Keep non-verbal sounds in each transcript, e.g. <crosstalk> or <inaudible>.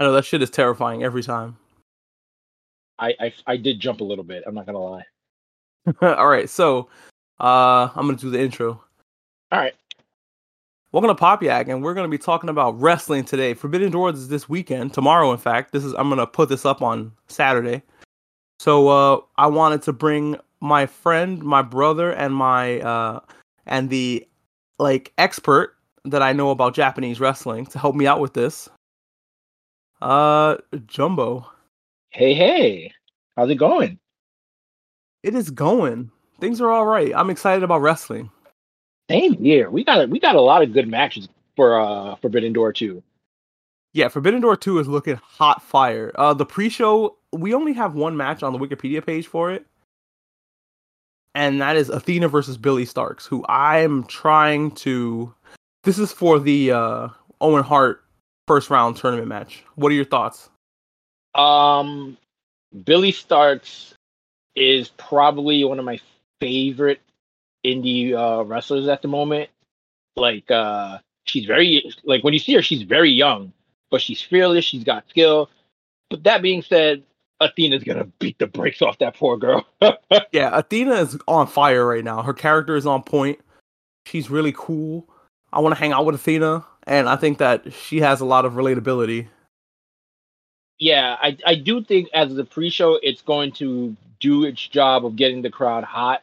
I know that shit is terrifying every time. I, I I did jump a little bit. I'm not gonna lie. <laughs> All right, so uh, I'm gonna do the intro. All right. Welcome to Pop Yak, and we're gonna be talking about wrestling today. Forbidden Doors is this weekend, tomorrow, in fact. This is I'm gonna put this up on Saturday. So uh, I wanted to bring my friend, my brother, and my uh, and the like expert that I know about Japanese wrestling to help me out with this. Uh, Jumbo. Hey, hey. How's it going? It is going. Things are all right. I'm excited about wrestling. Same here. We got we got a lot of good matches for uh Forbidden Door two. Yeah, Forbidden Door 2 is looking hot fire. Uh the pre-show, we only have one match on the Wikipedia page for it. And that is Athena versus Billie Starkz, who I'm trying to This is for the uh Owen Hart first round tournament match. What are your thoughts? Um, Billie Starkz is probably one of my favorite indie uh, wrestlers at the moment. Like, uh, she's very like when you see her, she's very young, but she's fearless. She's got skill. But that being said, Athena's gonna beat the brakes off that poor girl. <laughs> yeah, Athena is on fire right now. Her character is on point. She's really cool. I want to hang out with Athena, and I think that she has a lot of relatability yeah, I, I do think as the pre-show, it's going to do its job of getting the crowd hot.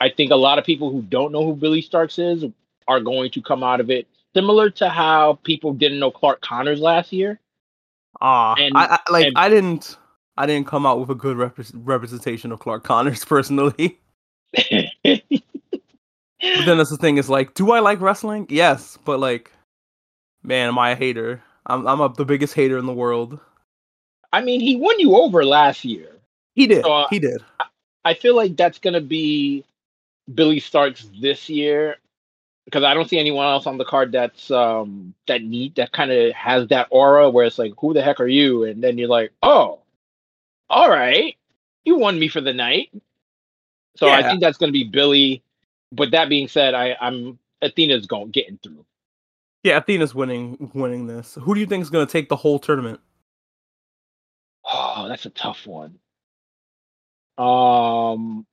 I think a lot of people who don't know who Billie Starkz is are going to come out of it similar to how people didn't know Clark Connors last year. Ah, uh, I, I, like and, I didn't I didn't come out with a good rep- representation of Clark Connors <laughs> personally. <laughs> but then that's the thing is like, do I like wrestling? Yes, but like, man, am I a hater? I'm I'm a, the biggest hater in the world. I mean, he won you over last year. He did. So, uh, he did. I feel like that's gonna be Billie Starkz this year because I don't see anyone else on the card that's um that neat that kind of has that aura where it's like, who the heck are you? And then you're like, oh, all right, you won me for the night. So yeah. I think that's gonna be Billie. But that being said, I I'm Athena's going getting through. Yeah, Athena's winning winning this. Who do you think is gonna take the whole tournament? Oh, that's a tough one. Um,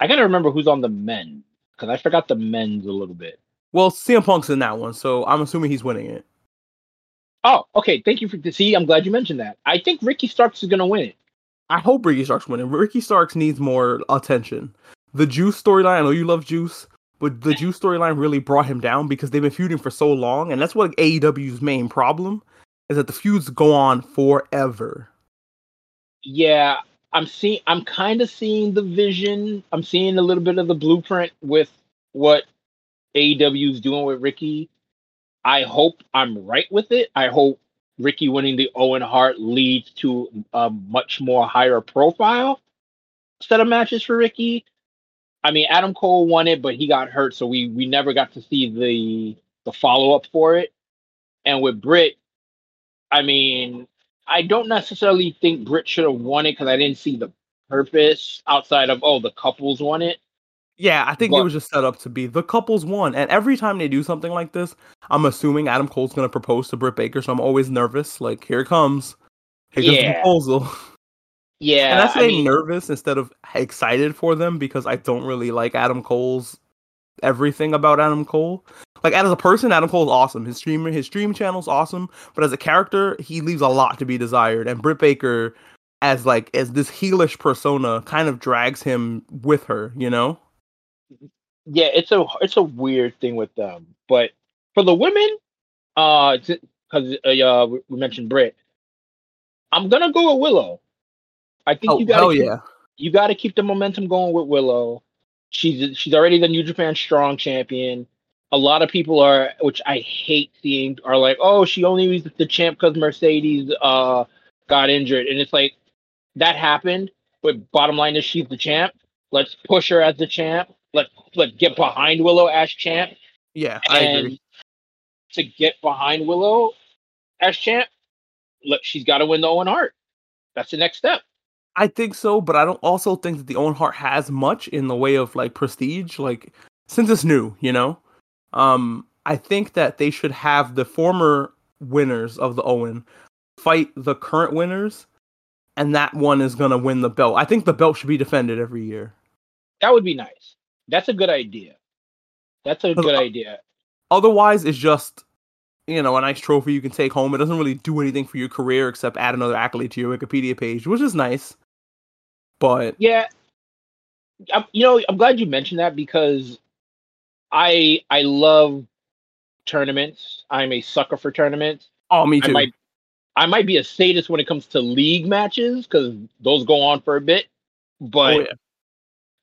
I gotta remember who's on the men because I forgot the men's a little bit. Well, CM Punk's in that one, so I'm assuming he's winning it. Oh, okay. Thank you for to see. I'm glad you mentioned that. I think Ricky Starks is gonna win it. I hope Ricky Starks winning. Ricky Starks needs more attention. The Juice storyline. I know you love Juice, but the Juice storyline really brought him down because they've been feuding for so long, and that's what AEW's main problem is that the feuds go on forever. Yeah, I'm seeing. I'm kind of seeing the vision. I'm seeing a little bit of the blueprint with what AEW is doing with Ricky. I hope I'm right with it. I hope Ricky winning the Owen Hart leads to a much more higher profile set of matches for Ricky. I mean, Adam Cole won it, but he got hurt, so we we never got to see the the follow up for it. And with Britt, I mean, I don't necessarily think Britt should have won it because I didn't see the purpose outside of oh the couples won it. Yeah, I think but, it was just set up to be the couples won, and every time they do something like this, I'm assuming Adam Cole's gonna propose to Britt Baker, so I'm always nervous. Like here it comes, here comes yeah. the proposal. <laughs> Yeah, and I say I mean, nervous instead of excited for them because I don't really like Adam Cole's everything about Adam Cole. Like as a person, Adam Cole is awesome. His streamer, his stream channel is awesome. But as a character, he leaves a lot to be desired. And Britt Baker, as like as this heelish persona, kind of drags him with her. You know? Yeah, it's a it's a weird thing with them. But for the women, uh, because uh, we mentioned Britt, I'm gonna go with Willow. I think oh, you gotta keep, yeah. you got to keep the momentum going with Willow. She's she's already the New Japan Strong champion a lot of people are, which I hate seeing, are like, oh, she only was the champ because Mercedes uh got injured, and it's like that happened. But bottom line is she's the champ. Let's push her as the champ. Let's let's get behind Willow as champ. Yeah, I agree. To get behind Willow as champ, look, she's got to win the Owen Hart. That's the next step. I think so, but I don't also think that the Owen Hart has much in the way of like prestige. Like since it's new, you know, um, I think that they should have the former winners of the Owen fight the current winners, and that one is gonna win the belt. I think the belt should be defended every year. That would be nice. That's a good idea. That's a good idea. Otherwise, it's just you know a nice trophy you can take home. It doesn't really do anything for your career except add another accolade to your Wikipedia page, which is nice. But yeah, I'm, you know, I'm glad you mentioned that because I I love tournaments. I'm a sucker for tournaments. Oh, me too. I might I might be a sadist when it comes to league matches because those go on for a bit. But oh,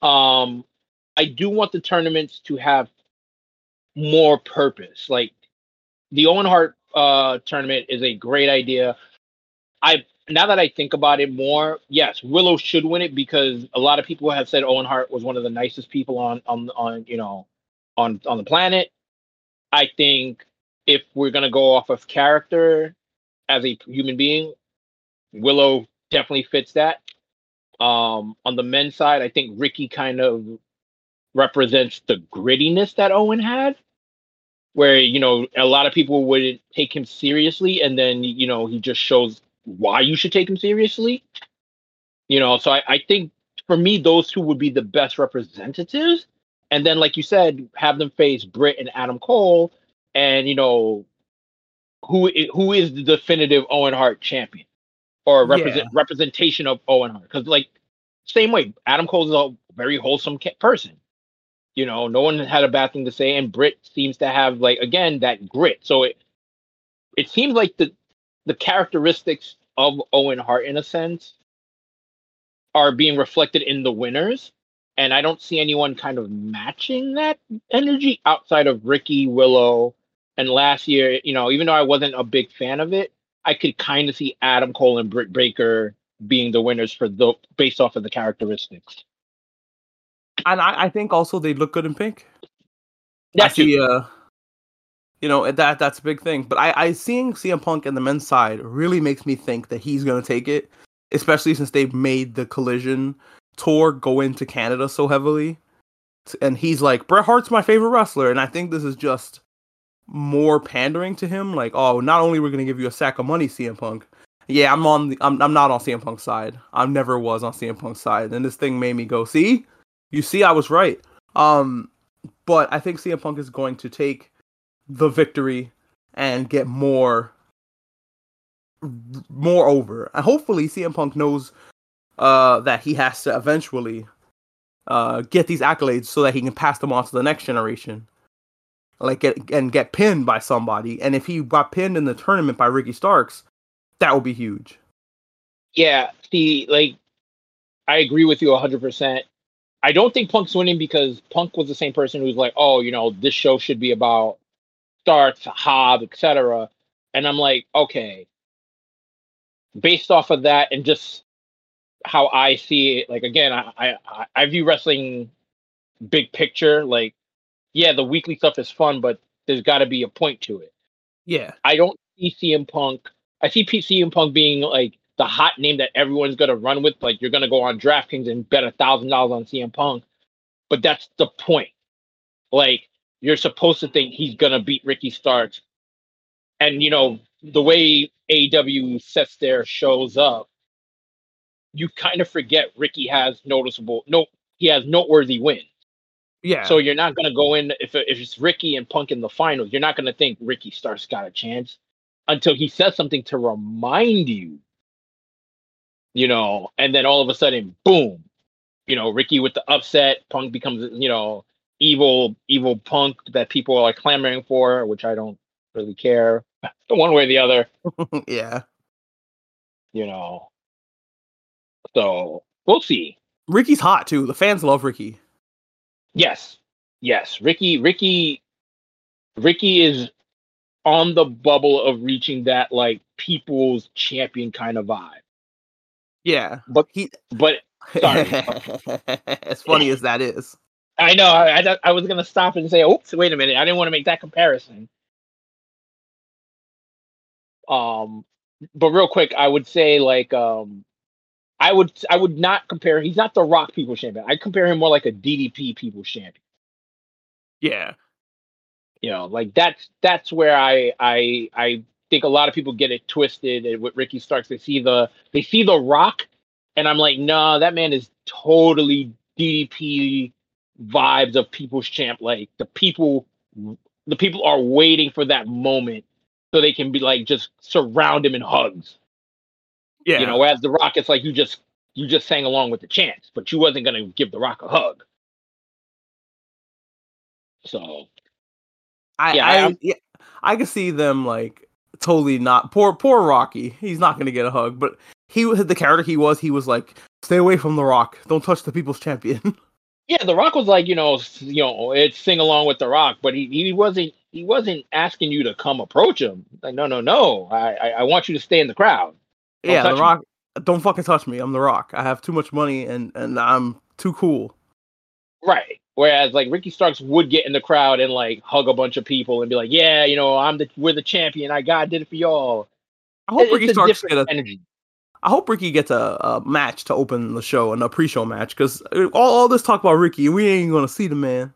yeah. um I do want the tournaments to have more purpose. Like the Owen Hart uh tournament is a great idea. I now that I think about it more, yes, Willow should win it because a lot of people have said Owen Hart was one of the nicest people on on on you know on on the planet. I think if we're gonna go off of character as a human being, Willow definitely fits that. Um, on the men's side, I think Ricky kind of represents the grittiness that Owen had, where you know a lot of people wouldn't take him seriously, and then you know he just shows why you should take him seriously. You know, so I, I think for me those two would be the best representatives. And then, like you said, have them face Britt and Adam Cole, and you know who who is the definitive Owen Hart champion or represent yeah. representation of Owen Hart? Because like same way, Adam Cole is a very wholesome person. You know, no one had a bad thing to say, and Britt seems to have like again that grit. So it it seems like the the characteristics of Owen Hart in a sense are being reflected in the winners. And I don't see anyone kind of matching that energy outside of Ricky Willow. And last year, you know, even though I wasn't a big fan of it, I could kind of see Adam Cole and Britt Baker being the winners for the based off of the characteristics. And I, I think also they look good in pink. That's I see, uh, you know that that's a big thing. But I, I seeing CM Punk in the men's side really makes me think that he's gonna take it, especially since they've made the Collision tour go into Canada so heavily. And he's like, Bret Hart's my favorite wrestler, and I think this is just more pandering to him. Like, oh, not only we're gonna give you a sack of money, CM Punk. Yeah, I'm on the I'm I'm not on CM Punk's side. I never was on CM Punk's side, and this thing made me go, see, you see, I was right. Um, but I think CM Punk is going to take the victory and get more more over. And hopefully CM Punk knows uh, that he has to eventually uh, get these accolades so that he can pass them on to the next generation. Like get and get pinned by somebody. And if he got pinned in the tournament by Ricky Starks, that would be huge. Yeah, see, like I agree with you hundred percent. I don't think Punk's winning because Punk was the same person who's like, oh, you know, this show should be about starts, Hob, etc. And I'm like, okay, based off of that and just how I see it, like again, I I, I view wrestling big picture. Like, yeah, the weekly stuff is fun, but there's got to be a point to it. Yeah, I don't see CM Punk. I see CM Punk being like the hot name that everyone's gonna run with. Like, you're gonna go on DraftKings and bet a thousand dollars on CM Punk, but that's the point. Like, you're supposed to think he's gonna beat Ricky Starks. And you know, the way AEW sets their shows up, you kind of forget Ricky has noticeable no he has noteworthy wins. Yeah. So you're not gonna go in if if it's Ricky and Punk in the finals, you're not gonna think Ricky Starks got a chance until he says something to remind you. You know, and then all of a sudden, boom, you know, Ricky with the upset, Punk becomes, you know, evil evil punk that people are clamoring for, which I don't really care <laughs> one way or the other. <laughs> yeah. You know. So we'll see. Ricky's hot too. The fans love Ricky. Yes. Yes. Ricky Ricky Ricky is on the bubble of reaching that like people's champion kind of vibe. Yeah. But he but <laughs> sorry. as funny as that is. I know. I, I, I was gonna stop and say, "Oops, wait a minute." I didn't want to make that comparison. Um, but real quick, I would say like um, I would I would not compare. He's not the Rock People Champion. I compare him more like a DDP People Champion. Yeah. You know, like that's that's where I I I think a lot of people get it twisted and with Ricky Starks. They see the they see the Rock, and I'm like, no, that man is totally DDP vibes of People's Champ. Like the people, the people are waiting for that moment so they can be like just surround him in hugs. Yeah. You know, whereas the Rock, it's like you just you just sang along with the chants, but you wasn't gonna give the Rock a hug. So I Yeah, I, I'm- yeah, I can see them like totally not poor poor Rocky. He's not gonna get a hug, but he was the character he was. He was like, stay away from the Rock. Don't touch the people's champion. <laughs> yeah, the Rock was like, you know, you know, it's sing along with the Rock, but he, he wasn't he wasn't asking you to come approach him. Like, no, no, no. I I, I want you to stay in the crowd. Don't yeah, the me. Rock. Don't fucking touch me. I'm the Rock. I have too much money and and I'm too cool. Right. Whereas like Ricky Starks would get in the crowd and like hug a bunch of people and be like, yeah, you know, I'm the we're the champion. I God did it for y'all. I hope It- Ricky it's a Starks get a. energy. I hope Ricky gets a, a match to open the show and a pre-show match because all, all this talk about Ricky, we ain't gonna see the man.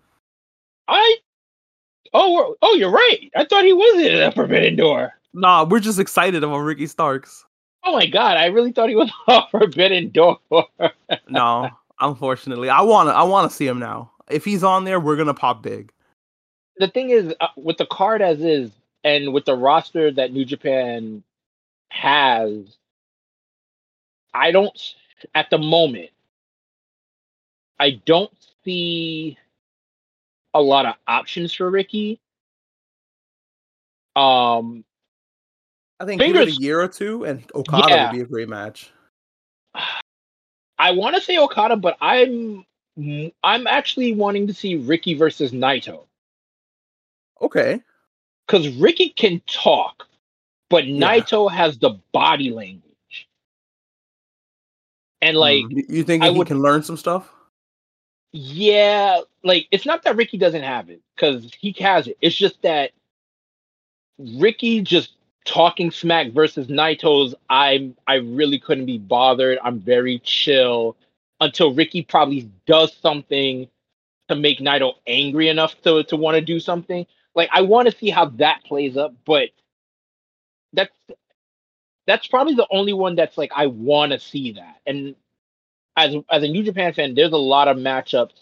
I oh oh you're right. I thought he was in a Forbidden Door. Nah, we're just excited about Ricky Starks. Oh my god, I really thought he was a Forbidden Door. No, unfortunately, I wanna I wanna see him now. If he's on there, we're gonna pop big. the thing is, uh, with the card as is, and with the roster that New Japan has, I don't at the moment. I don't see a lot of options for Ricky. Um, I think give it Fingers- a year or two, and Okada Yeah. would be a great match. I want to say Okada, but I'm I'm actually wanting to see Ricky versus Naito. Okay, because Ricky can talk, but Yeah. Naito has the body language. And like, Mm. You- you think I he would- can learn some stuff? yeah, like it's not that Ricky doesn't have it because he has it. It's just that Ricky just talking smack versus Naito's. I'm I really couldn't be bothered. I'm very chill until Ricky probably does something to make Naito angry enough to to want to do something. Like I want to see how that plays up, but that's that's probably the only one that's like I want to see that. And as as a New Japan fan, there's a lot of matchups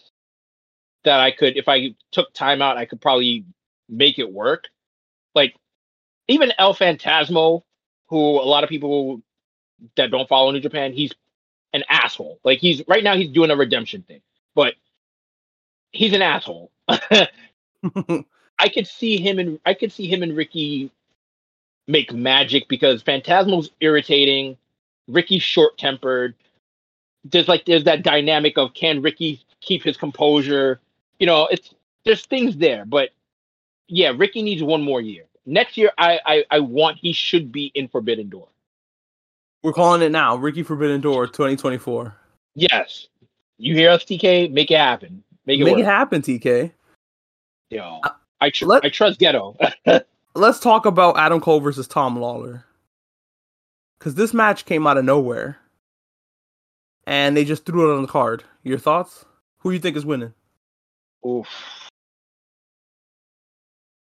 that I could, if I took time out, I could probably make it work. Like even El Fantasmo, who a lot of people that don't follow New Japan, he's an asshole. Like he's right now he's doing a redemption thing, but he's an asshole. <laughs> <laughs> I could see him and I could see him and Ricky make magic because Fantasmo's irritating, Ricky's short tempered. There's like there's that dynamic of can Ricky keep his composure? You know, it's there's things there, but yeah, Ricky needs one more year. Next year, I I, I want he should be in Forbidden Door. We're calling it now. Ricky Forbidden Door 2024. Yes, you hear us, TK? Make it happen. Make it Make work. it happen, TK. Yo, uh, I tr- let- I trust Gedo. <laughs> Let's talk about Adam Cole versus Tom Lawlor. Because this match came out of nowhere. And they just threw it on the card. Your thoughts? Who you think is winning? Oof.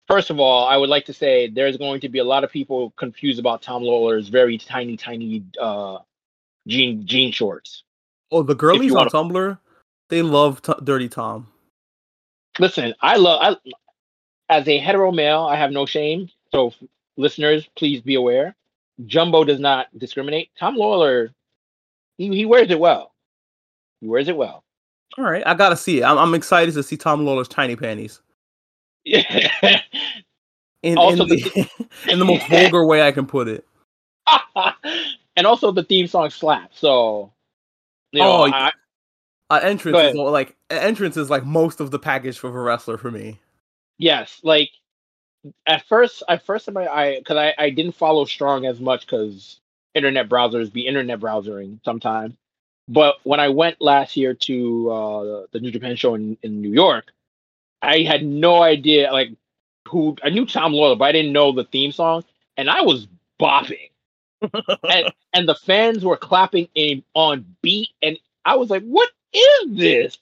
First of all, I would like to say there's going to be a lot of people confused about Tom Lawlor's very tiny, tiny uh, jean jean shorts. Oh, the girlies on Tumblr, they love t- Dirty Tom. Listen, I love I, as a hetero male, I have no shame. So, f- listeners, please be aware. Jumbo does not discriminate. Tom Lawlor, he, he wears it well. He wears it well. All right, I gotta see it. I'm, I'm excited to see Tom Lawlor's tiny panties. Yeah. <laughs> In, Also in, the, <laughs> in the most vulgar way I can put it. <laughs> and also the theme song slaps. So, you know, Oh, I, Uh, entrance is like entrance is like most of the package for a wrestler for me. Yes, like at first, at first, I, because I, I didn't follow Strong as much because internet browsers be internet browsering sometimes. But when I went last year to uh, the New Japan show in, in New York, I had no idea like who I knew Tom Lawlor, but I didn't know the theme song, and I was bopping. <laughs> and, and the fans were clapping in on beat, and I was like, "What is this?"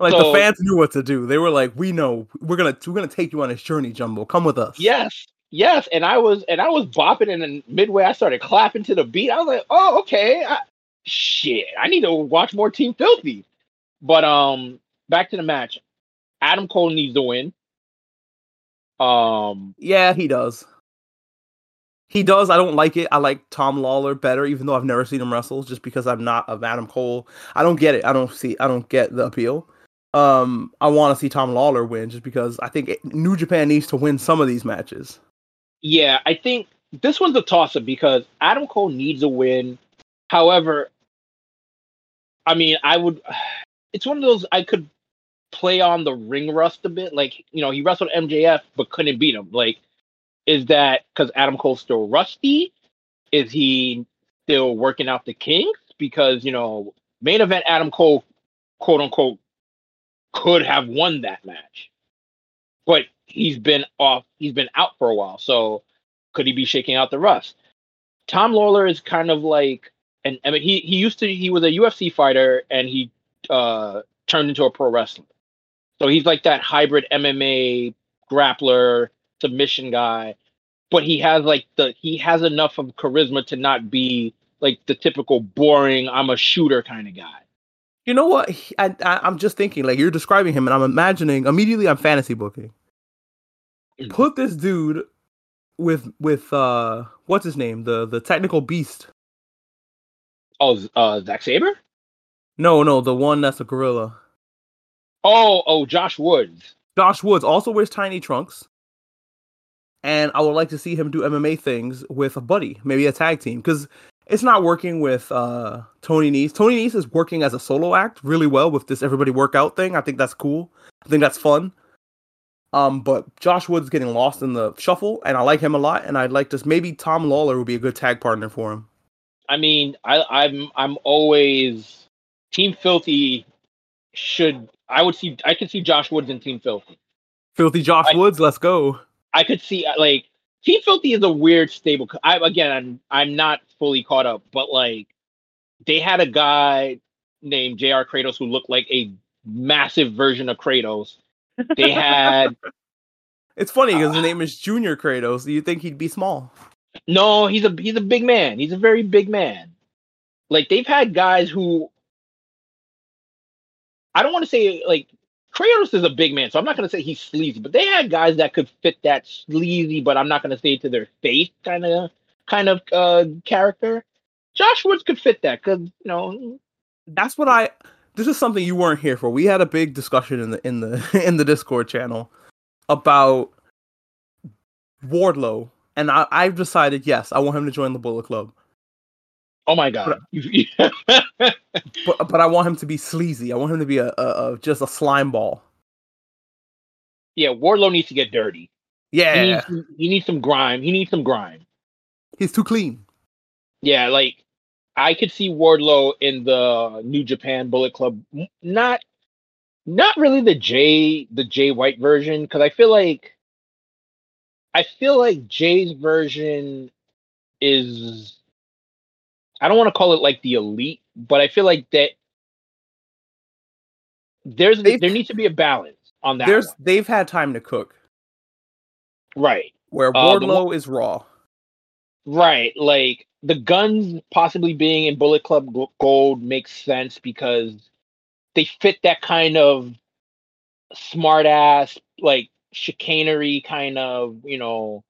Like So- the fans knew what to do. They were like, "We know. We're gonna we're gonna take you on this journey, Jumbo. Come with us." Yes, Yes, and I was and I was bopping, and then midway I started clapping to the beat. I was like, "Oh, okay, I, shit, I need to watch more Team Filthy." But um, back to the match. Adam Cole needs to win. Um, yeah, he does. He does. I don't like it. I like Tom Lawlor better, even though I've never seen him wrestle, just because I'm not of Adam Cole. I don't get it. I don't see. I don't get the appeal. Um, I want to see Tom Lawlor win, just because I think New Japan needs to win some of these matches. Yeah, I think this one's a toss up because Adam Cole needs a win. However, I mean, I would. <sighs> It's one of those I could play on the ring rust a bit. Like, you know, he wrestled MJF but couldn't beat him. Like, is that because Adam Cole's still rusty? Is he still working out the kinks? Because, you know, main event Adam Cole, quote unquote, could have won that match. But he's been off, he's been out for a while. So could he be shaking out the rust? Tom Lawlor is kind of like and I mean he he used to he was a UFC fighter and he uh turned into a pro wrestler. So he's like that hybrid MMA grappler submission guy, but he has like the he has enough of charisma to not be like the typical boring I'm a shooter kind of guy. You know what? I, I am just thinking like you're describing him, and I'm imagining immediately. I'm fantasy booking. Mm-hmm. Put this dude with with uh what's his name the the technical beast. Oh, uh, Zack Sabre. No, no, the one that's a gorilla. Oh, oh, Josh Woods. Josh Woods also wears tiny trunks and I would like to see him do MMA things with a buddy, maybe a tag team, because it's not working with uh, Tony Nese. Tony Nese is working as a solo act really well with this everybody workout thing. I think that's cool. I think that's fun. Um, but Josh Woods getting lost in the shuffle, and I like him a lot. And I'd like to maybe Tom Lawlor would be a good tag partner for him. I mean, I, I'm I'm always Team Filthy should I would see I could see Josh Woods in Team Filthy. Filthy Josh I, Woods, let's go. I could see uh, like Team Filthy is a weird stable. I again, I'm I'm not fully caught up, but like they had a guy named Jr. Kratos who looked like a massive version of Kratos. They had. <laughs> it's funny because uh, his name is Junior Kratos. Do you think he'd be small? No, he's a he's a big man. He's a very big man. Like they've had guys who I don't want to say like Kratos is a big man, so I'm not to say he's sleazy, but they had guys that could fit that sleazy, but I'm not to say to their face kind of kind of uh, character. Josh Woods could fit that because you know that's what I. This is something you weren't here for. We had a big discussion in the in the <laughs> in the Discord channel about Wardlow, and I, I've decided yes, I want him to join the Bullet Club. Oh my god! But, <laughs> but, but I want him to be sleazy. I want him to be a, a, a just a slime ball. Yeah, Wardlow needs to get dirty. Yeah, he needs, he needs some grime. He needs some grime. He's too clean. Yeah, like I could see Wardlow in the New Japan Bullet Club. Not, not really the Jay the Jay White version because I feel like, I feel like Jay's version is I don't want to call it like the elite, but I feel like that there's they've, there needs to be a balance on that. There's one. they've had time to cook. Right. Where Wardlow uh, is raw. Right. Like the guns possibly being in Bullet Club Gold makes sense because they fit that kind of smart ass, like chicanery kind of, you know,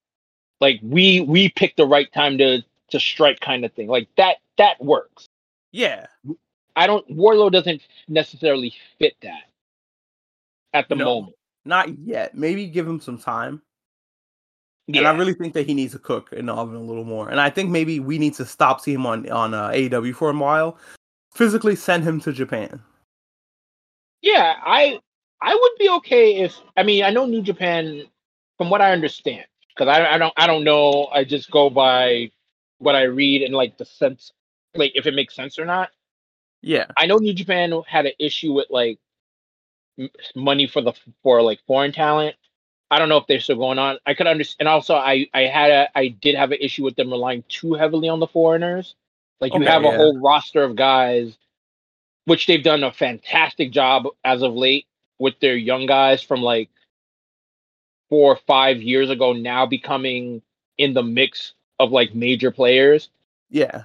like we we picked the right time to to strike kind of thing. Like that that works. Yeah. I don't Wardlow doesn't necessarily fit that at the no, moment. Not yet. Maybe give him some time. Yeah. And I really think that he needs to cook in the oven a little more. And I think maybe we need to stop seeing him on on uh, AEW for a while. Physically send him to Japan. Yeah, I I would be okay if I mean I know New Japan, from what I understand, because I I don't I don't know. I just go by what I read and like the sense, like if it makes sense or not. Yeah, I know New Japan had an issue with like m- money for the for like foreign talent. I don't know if they're still going on. I could understand. And also, I I had a I did have an issue with them relying too heavily on the foreigners. Like you okay, have a yeah. whole roster of guys, which they've done a fantastic job as of late with their young guys from like four or five years ago now becoming in the mix of like major players. Yeah.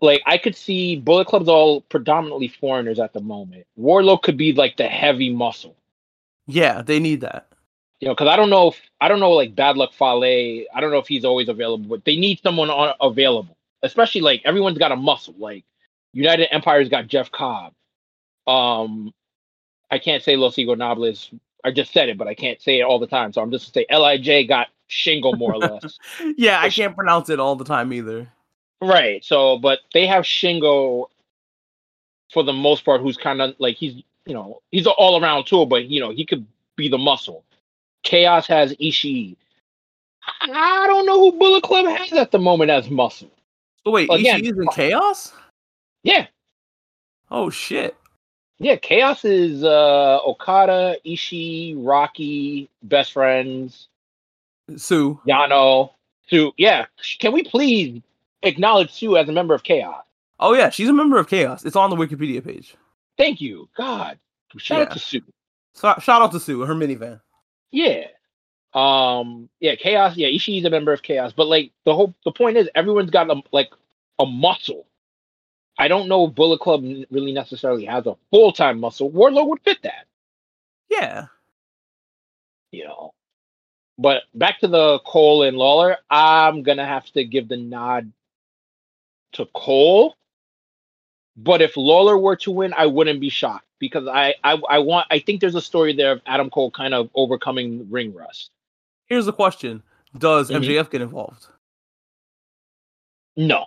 Like I could see Bullet Club's all predominantly foreigners at the moment. Wardlow could be like the heavy muscle. Yeah, they need that. You know, because I don't know if I don't know like Bad Luck Fale. I don't know if he's always available, but they need someone on available. Especially like everyone's got a muscle. Like United Empire's got Jeff Cobb. Um, I can't say Los Ingobernables. I just said it, but I can't say it all the time. So I'm just gonna say Lij got Shingo more or <laughs> less. yeah, I can't pronounce it all the time either. Right. So, but they have Shingo for the most part, who's kind of like he's you know he's an all around tool, but you know he could be the muscle. Chaos has Ishii. I don't know who Bullet Club has at the moment as muscle. So wait, Again, Ishii's in Chaos? Yeah. Oh shit. Yeah, Chaos is uh Okada, Ishii, Rocky, best friends. Sue. Yano. Sue. Yeah. Can we please acknowledge Sue as a member of Chaos? Oh yeah, she's a member of Chaos. It's on the Wikipedia page. Thank you. God. Shout yeah. out to Sue. So, shout out to Sue, her minivan. Yeah. Um. Yeah. Chaos. Yeah. Ishii's a member of Chaos, but like the whole the point is everyone's got a, like a muscle. I don't know if Bullet Club really necessarily has a full time muscle. Wardlow would fit that. Yeah. You know. But back to the Cole and Lawlor, I'm gonna have to give the nod to Cole. But if Lawlor were to win, I wouldn't be shocked because I, I I want I think there's a story there of Adam Cole kind of overcoming ring rust. Here's the question: Does mm-hmm. MJF get involved? No.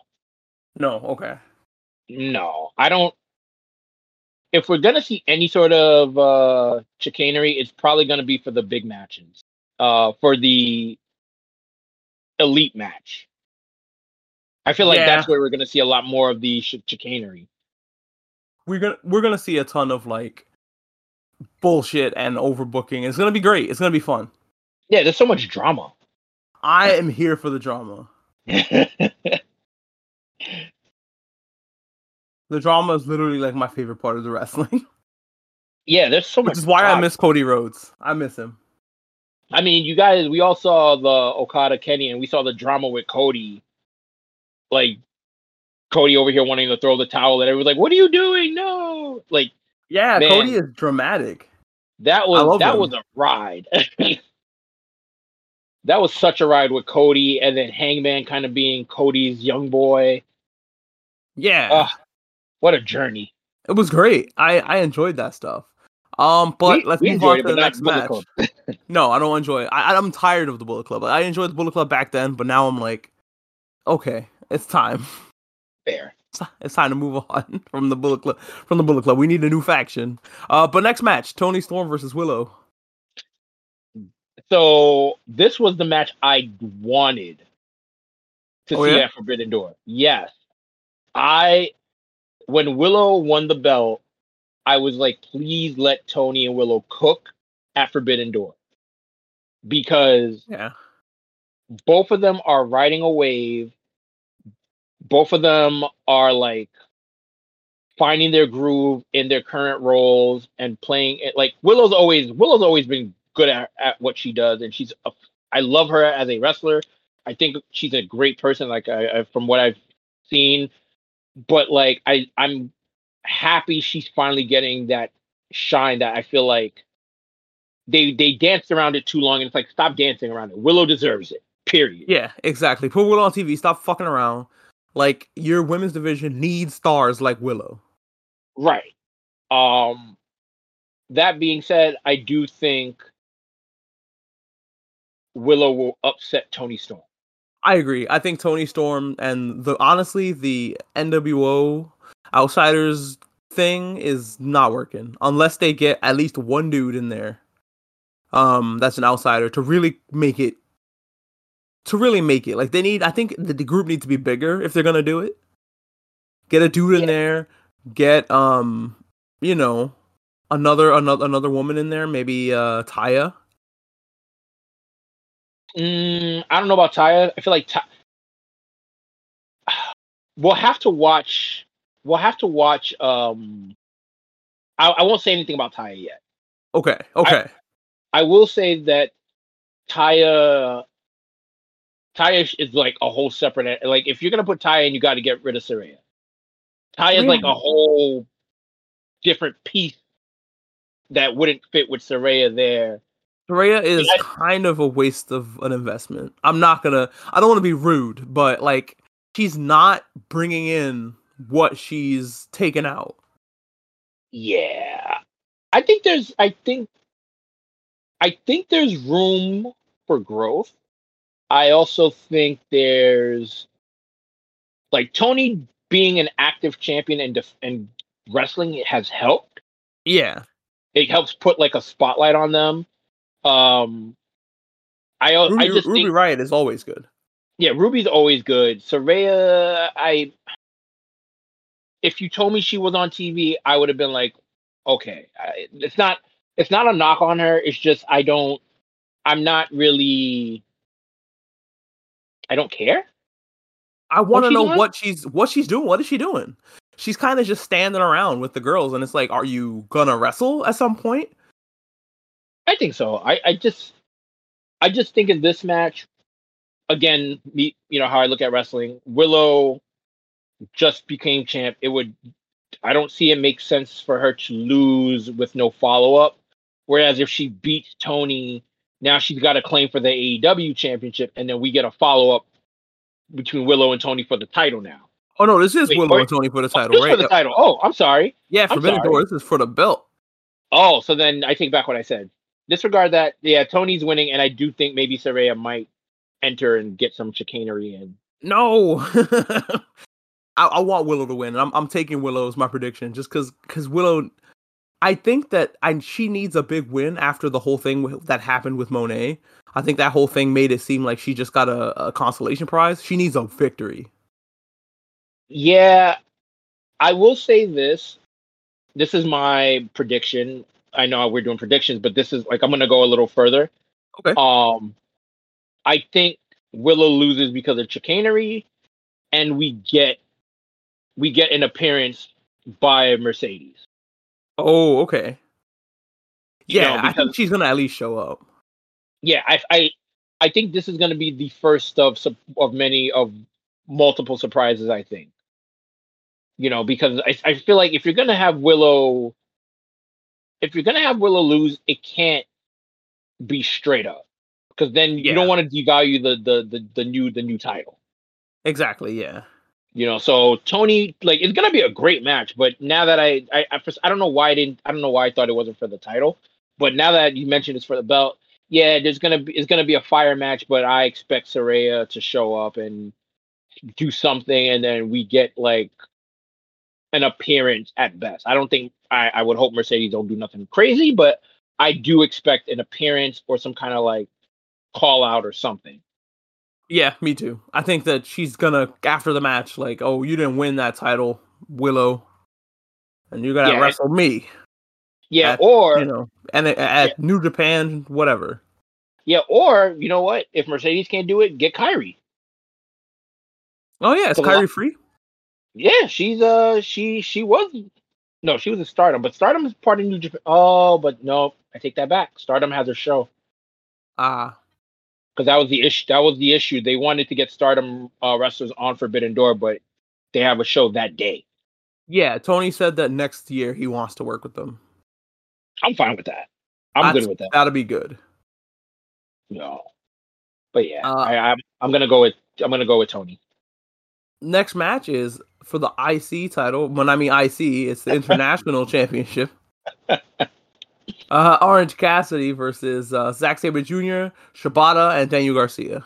No. Okay. No, I don't. If we're gonna see any sort of uh chicanery, it's probably gonna be for the big matches. Uh, for the elite match. I feel like yeah. that's where we're gonna see a lot more of the ch- chicanery we're gonna we're gonna see a ton of like bullshit and overbooking. It's gonna be great. It's gonna be fun. Yeah, there's so much drama. I am here for the drama. <laughs> the drama is literally like my favorite part of the wrestling. <laughs> Yeah, there's so much. Which is why drama. I miss Cody Rhodes. I miss him. I mean, you guys, we all saw the Okada Kenny, and we saw the drama with Cody, like Cody over here wanting to throw the towel and everyone's like, "What are you doing? No!" Like, yeah, man, Cody is dramatic. That was that him. was a ride. <laughs> that was such a ride with Cody, and then Hangman kind of being Cody's young boy. Yeah, uh, what a journey! It was great. I I enjoyed that stuff. Um, but we, let's we move on to the next match. <laughs> no, I don't enjoy it. I, I'm tired of the Bullet Club. I enjoyed the Bullet Club back then, but now I'm like, okay, it's time. Fair. It's time to move <laughs> on from the Bullet Club. From the Bullet Club, we need a new faction. Uh, but next match: Toni Storm versus Willow. So this was the match I wanted to oh, see yeah? at Forbidden Door. Yes, I when Willow won the belt, I was like, please let Toni and Willow cook at Forbidden Door. Because yeah, both of them are riding a wave. Both of them are like finding their groove in their current roles and playing it like Willow's always Willow's always been good at, at what she does and she's a, I love her as a wrestler. I think she's a great person like I, I, from what I've seen. But like I I'm happy she's finally getting that shine that I feel like they they danced around it too long and it's like stop dancing around it. Willow deserves it. Period. Yeah, exactly. Put Willow on TV. Stop fucking around. Like your women's division needs stars like Willow. Right. Um that being said, I do think Willow will upset Toni Storm. I agree. I think Toni Storm and the honestly the NWO outsiders thing is not working unless they get at least one dude in there um that's an outsider to really make it to really make it. Like they need, I think the, the group needs to be bigger if they're gonna do it. Get a dude in yeah. there. Get um, you know, another another another woman in there. Maybe uh Taya. Mm, I don't know about Taya. I feel like Ty- <sighs> we'll have to watch. We'll have to watch. Um, I, I won't say anything about Taya yet. Okay. Okay. I, I will say that Taya Taya is like a whole separate like if you're gonna put Taya in, you got to get rid of Saraya. Taya is like a whole different piece that wouldn't fit with Saraya there. Saraya is I, kind of a waste of an investment. I'm not gonna. I don't want to be rude, but like she's not bringing in what she's taken out. Yeah, I think there's. I think. I think there's room for growth. I also think there's like Toni being an active champion and def- and wrestling has helped. Yeah, it helps put like a spotlight on them. Um, I Ruby, I just Ruby think, Riott is always good. Yeah, Ruby's always good. Saraya, I if you told me she was on TV, I would have been like, okay, I, it's not it's not a knock on her. It's just I don't I'm not really I don't care. I want to know doing? what she's what she's doing. What is she doing? She's kind of just standing around with the girls, and it's like, are you gonna wrestle at some point? I think so. I, I just I just think in this match, again, me you know how I look at wrestling. Willow just became champ. It would I don't see it make sense for her to lose with no follow up. Whereas if she beats Toni, now she's got a claim for the AEW championship, and then we get a follow up between Willow and Toni for the title now. Oh no, this is Wait, Willow and Toni for the oh, title, oh, right? For the title. Oh, I'm sorry. Yeah, Forbidden Door. This is for the belt. Oh, so then I take back what I said. Disregard that. Yeah, Toni's winning, and I do think maybe Saraya might enter and get some chicanery in. No, <laughs> I, I, want Willow to win. I'm I'm taking Willow as my prediction, just because because Willow. I think that I, she needs a big win after the whole thing that happened with Moné. I think that whole thing made it seem like she just got a, a consolation prize. She needs a victory. Yeah, I will say this. This is my prediction. I know we're doing predictions, but this is like I'm gonna go a little further. Okay. Um, I think Willow loses because of chicanery, and we get we get an appearance by Mercedes. Oh, okay. Yeah, you know, because, I think she's gonna at least show up. Yeah, I, I, I think this is gonna be the first of of many of multiple surprises. I think you know, because I, I feel like if you're gonna have Willow, if you're gonna have Willow lose, it can't be straight up because then yeah. you don't want to devalue the, the the the new the new title. Exactly. Yeah. You know, so Tony, like, it's gonna be a great match. But now that I, I, I, I don't know why I didn't, I don't know why I thought it wasn't for the title. But now that you mentioned it's for the belt, yeah, there's gonna be, it's gonna be a fire match. But I expect Saraya to show up and do something, and then we get like an appearance at best. I don't think I, I would hope Mercedes don't do nothing crazy, but I do expect an appearance or some kind of like call out or something. Yeah, me too. I think that she's gonna after the match, like, oh, you didn't win that title, Willow, and you're gonna yeah, wrestle me. Yeah, at, or you know, and at yeah. New Japan, whatever. Yeah, or you know what? If Mercedes can't do it, get Kairi. Oh yeah, is Kairi free? Yeah, she's uh she she was no, she was a Stardom, but Stardom is part of New Japan. Oh, but no, I take that back. Stardom has her show. Ah. Because that was the issue. That was the issue. They wanted to get Stardom uh, wrestlers on Forbidden Door, but they have a show that day. Yeah, Tony said that next year he wants to work with them. I'm fine with that. I'm That's, good with that. That'll be good. No, but yeah, uh, I, I'm I'm gonna go with I'm gonna go with Toni. Next match is for the IC title. When I mean IC, it's the <laughs> International Championship. <laughs> Uh, Orange Cassidy versus uh, Zack Sabre Jr., Shibata, and Daniel Garcia.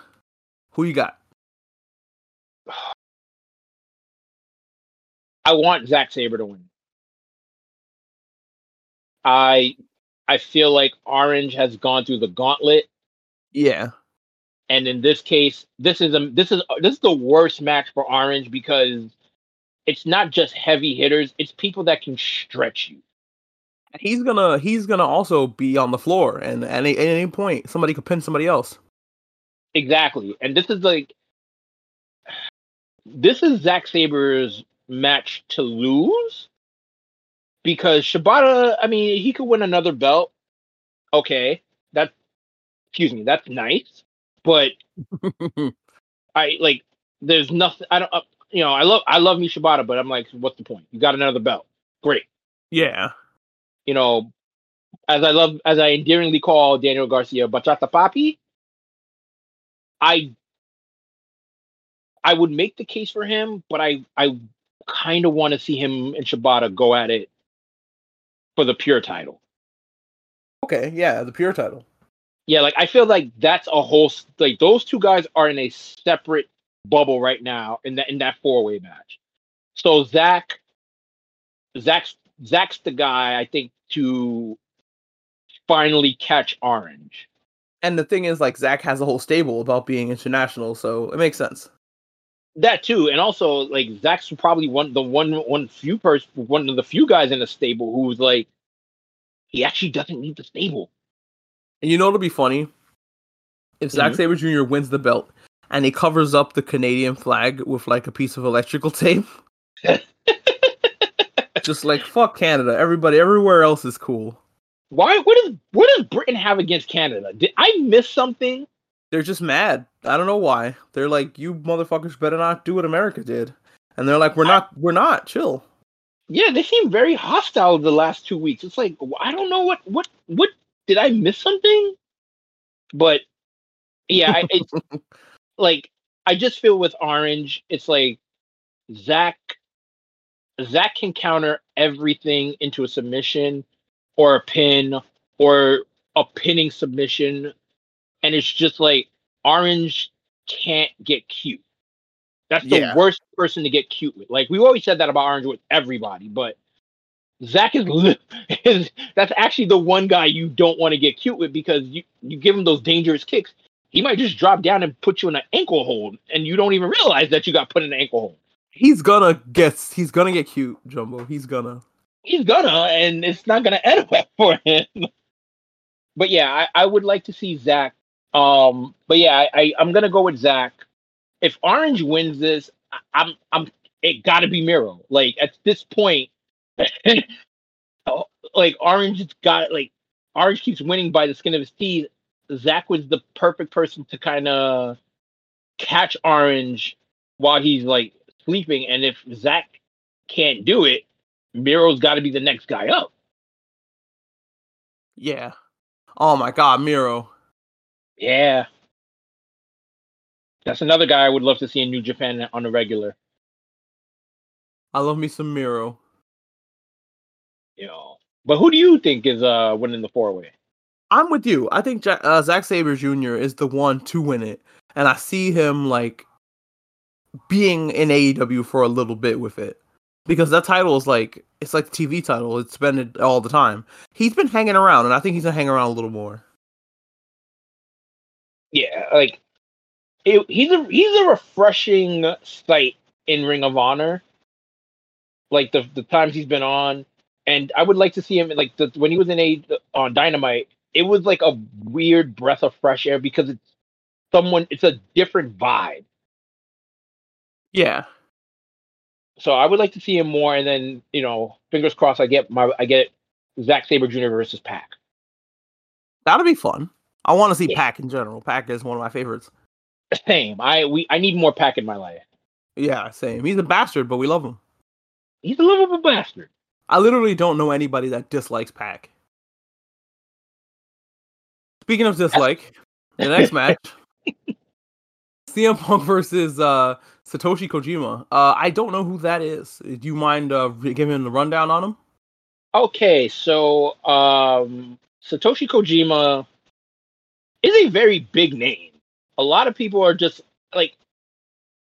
Who you got? I want Zack Sabre to win. I I feel like Orange has gone through the gauntlet. Yeah. And in this case, this is a this is this is the worst match for Orange because it's not just heavy hitters, it's people that can stretch you. He's gonna he's gonna also be on the floor, and at any, at any point somebody could pin somebody else. Exactly, and this is like this is Zack Sabre's match to lose because Shibata. I mean, he could win another belt. Okay, that excuse me, that's nice, but <laughs> I like there's nothing. I don't. Uh, you know, I love I love me Shibata, but I'm like, what's the point? You got another belt, great. Yeah. You know, as I love as I endearingly call Daniel Garcia, Bachata Papi. I I would make the case for him, but I I kind of want to see him and Shibata go at it for the pure title. Okay, yeah, the pure title. Yeah, like I feel like that's a whole like those two guys are in a separate bubble right now in that in that four way match. So Zach, Zach's Zach's the guy I think to finally catch Orange. And the thing is, like Zach has a whole stable about being international, so it makes sense. That too, and also like Zach's probably one the one one few person one of the few guys in the stable who's like he actually doesn't need the stable. And you know it'll be funny if Zack mm-hmm. Sabre Jr. wins the belt and he covers up the Canadian flag with like a piece of electrical tape. <laughs> Just like fuck Canada. Everybody everywhere else is cool. Why what does what does Britain have against Canada? Did I miss something? they're just mad. I don't know why. They're like, you motherfuckers better not do what America did. And they're like, we're not, we're not. Chill. Yeah, they seem very hostile the last two weeks. It's like I don't know what what what did I miss something? But yeah, it's <laughs> like I just feel with Orange, it's like Zach Zach can counter everything into a submission or a pin or a pinning submission and it's just like Orange can't get cute. That's the yeah. worst person to get cute with. Like we always said that about Orange with everybody, but Zach is, is <laughs> that's actually the one guy you don't want to get cute with because you you give him those dangerous kicks, he might just drop down and put you in an ankle hold, and you don't even realize that you got put in an ankle hold. He's gonna get he's gonna get cute, Jumbo. He's gonna. He's gonna, and it's not gonna end <laughs> well for him. But yeah, I, I would like to see Zach um, but yeah, I, I am gonna go with Zach. If Orange wins this, I'm I'm it got to be Miro. Like at this point, <laughs> like Orange has got like Orange keeps winning by the skin of his teeth. Zach was the perfect person to kind of catch Orange while he's like sleeping, and if Zach can't do it, Miro's got to be the next guy up. Yeah. Oh my God, Miro. Yeah. That's another guy I would love to see in New Japan on a regular. I love me some Miro. You know, but who do you think is uh winning the four way? I'm with you. I think Jack, uh, Zack Sabre Jr. is the one to win it, and I see him like being in AEW for a little bit with it because that title is like it's like the TV title. It's been it all the time. He's been hanging around, and I think he's gonna hang around a little more yeah, like it, he's a he's a refreshing sight in Ring of Honor. Like the the times he's been on, and I would like to see him like the, when he was in a on Dynamite. It was like a weird breath of fresh air because it's someone. It's a different vibe. Yeah. So I would like to see him more, and then you know, fingers crossed, I get my I get Zack Sabre Jr. versus Pac. That'll be fun. I want to see yeah. Pac in general. Pac is one of my favorites. Same. I we I need more Pac in my life. Yeah, same. He's a bastard, but we love him. He's a lovable bastard. I literally don't know anybody that dislikes Pac. Speaking of dislike, the next <laughs> match, CM Punk versus uh, Satoshi Kojima. Uh, I don't know who that is. Do you mind uh, giving the rundown on him? Okay, so um, Satoshi Kojima is a very big name. A lot of people are just like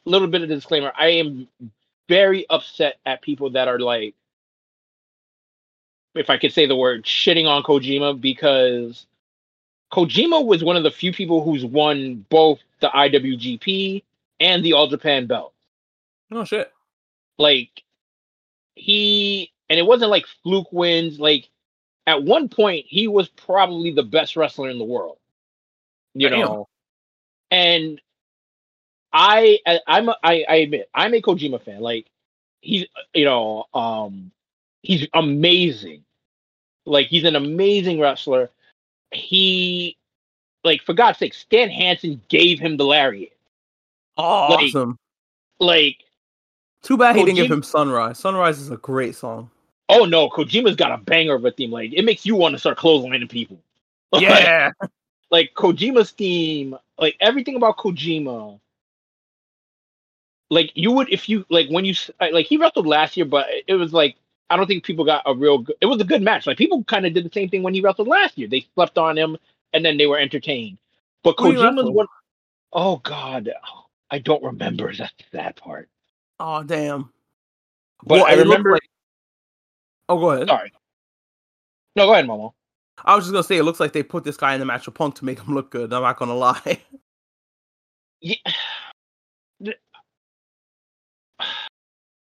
a little bit of disclaimer. I am very upset at people that are like, if I could say the word, shitting on Kojima because Kojima was one of the few people who's won both the IWGP and the All Japan belt. Oh shit! Like he, and it wasn't like fluke wins. Like at one point, he was probably the best wrestler in the world you know. And I, I'm, I, I admit, I'm a Kojima fan. Like he's, you know, um, he's amazing. Like he's an amazing wrestler. He like for God's sake, Stan Hansen gave him the lariat. Oh, awesome. Like, Too bad he didn't give him Sunrise. Sunrise is a great song. oh no, Kojima's got a banger of a theme. Like, it makes you want to start clotheslining people. <laughs> Yeah. like Kojima's theme, like everything about Kojima. Like you would if you like when you like he wrestled last year, but it was like I don't think people got a real. Good, it was a good match. Like people kind of did the same thing when he wrestled last year. They slept on him and then they were entertained. But Who Kojima's one oh God, I don't remember. <laughs> That's the sad part. oh damn. But Well, I remember. like- Oh, go ahead. Sorry. No, go ahead, Momo. I was just gonna say it looks like they put this guy in the match with Punk to make him look good. I'm not gonna lie. <laughs> Yeah.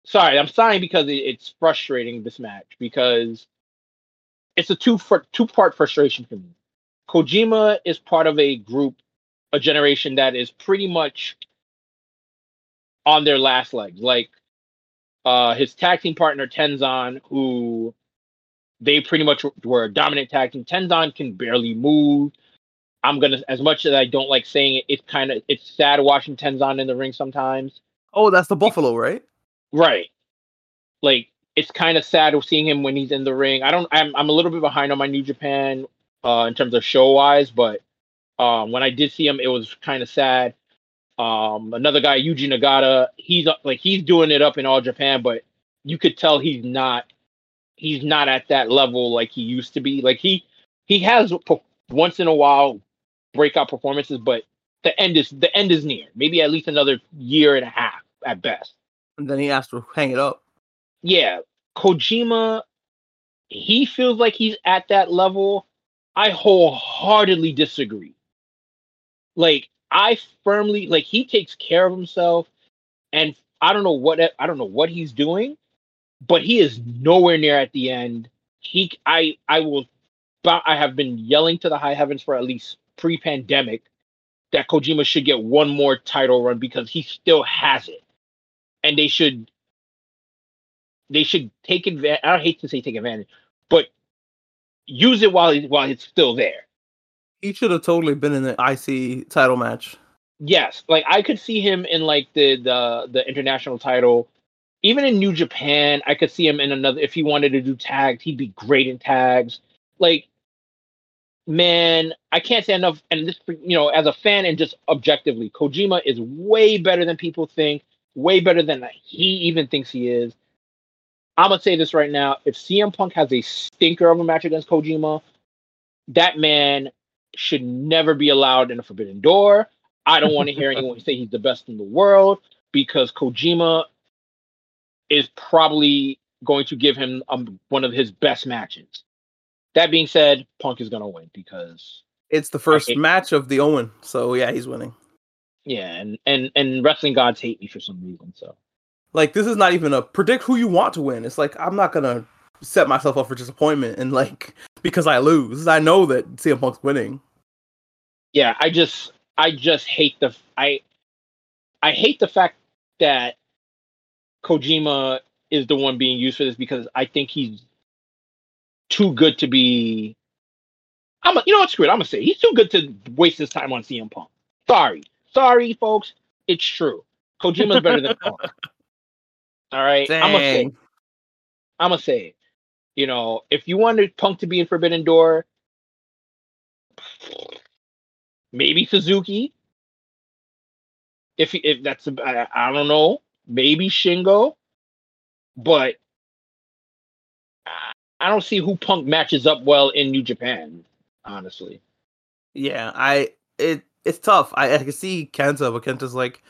Sorry, I'm sighing because it's frustrating this match because it's a two for two part frustration for me. Kojima is part of a group, a generation that is pretty much on their last legs. Like uh his tag team partner Tenzan, who they pretty much were a dominant tag team. Tenzan can barely move. I'm gonna as much as I don't like saying it, it's kind of it's sad watching Tenzan in the ring sometimes. oh, that's the Buffalo, right? Right. Like it's kind of sad seeing him when he's in the ring. I don't. I'm I'm a little bit behind on my New Japan uh, in terms of show wise, but um, when I did see him, it was kind of sad. Um, another guy, Yuji Nagata, he's uh, like he's doing it up in all Japan, but you could tell he's not he's not at that level like he used to be. Like he he has once in a while breakout performances, but the end is the end is near. Maybe at least another year and a half at best And then he asked to hang it up. yeah, Kojima, he feels like he's at that level. I wholeheartedly disagree. Like, I firmly like he takes care of himself, and I don't know what I don't know what he's doing, but he is nowhere near at the end. He, I, I will, I have been yelling to the high heavens for at least pre-pandemic that Kojima should get one more title run because he still has it, and they should they should take advantage. I hate to say take advantage, but use it while he, while it's still there. He should have totally been in the IC title match. Yes, like I could see him in like the the the international title, even in New Japan. I could see him in another. If he wanted to do tags, he'd be great in tags. Like, man, I can't say enough. And this, you know, as a fan and just objectively, Kojima is way better than people think. Way better than he even thinks he is. I'm gonna say this right now: if CM Punk has a stinker of a match against Kojima, that man should never be allowed in a Forbidden Door. I don't want to hear anyone <laughs> say he's the best in the world because Kojima is probably going to give him um, one of his best matches. That being said, Punk is gonna win because It's the first match of the Owen, so yeah, he's winning. yeah, and and and wrestling gods hate me for some reason. So Like this is not even a predict who you want to win. It's like I'm not gonna set myself up for disappointment and like <laughs> because I lose. I know that CM Punk's winning. yeah, I just I just hate the I I hate the fact that Kojima is the one being used for this because I think he's too good to be. I'm a, you know what? Screw it. I'm gonna say he's too good to waste his time on CM Punk. Sorry, sorry, folks. It's true. Kojima's better than <laughs> Punk. All right, I'm gonna say. Dang. I'm gonna say it. You know, if you wanted Punk to be in Forbidden Door, maybe Suzuki. If if that's a- I, I don't know, maybe Shingo, but I- I don't see who Punk matches up well in New Japan. Honestly, Yeah, I it it's tough. I, I can see Kenta, but Kenta's like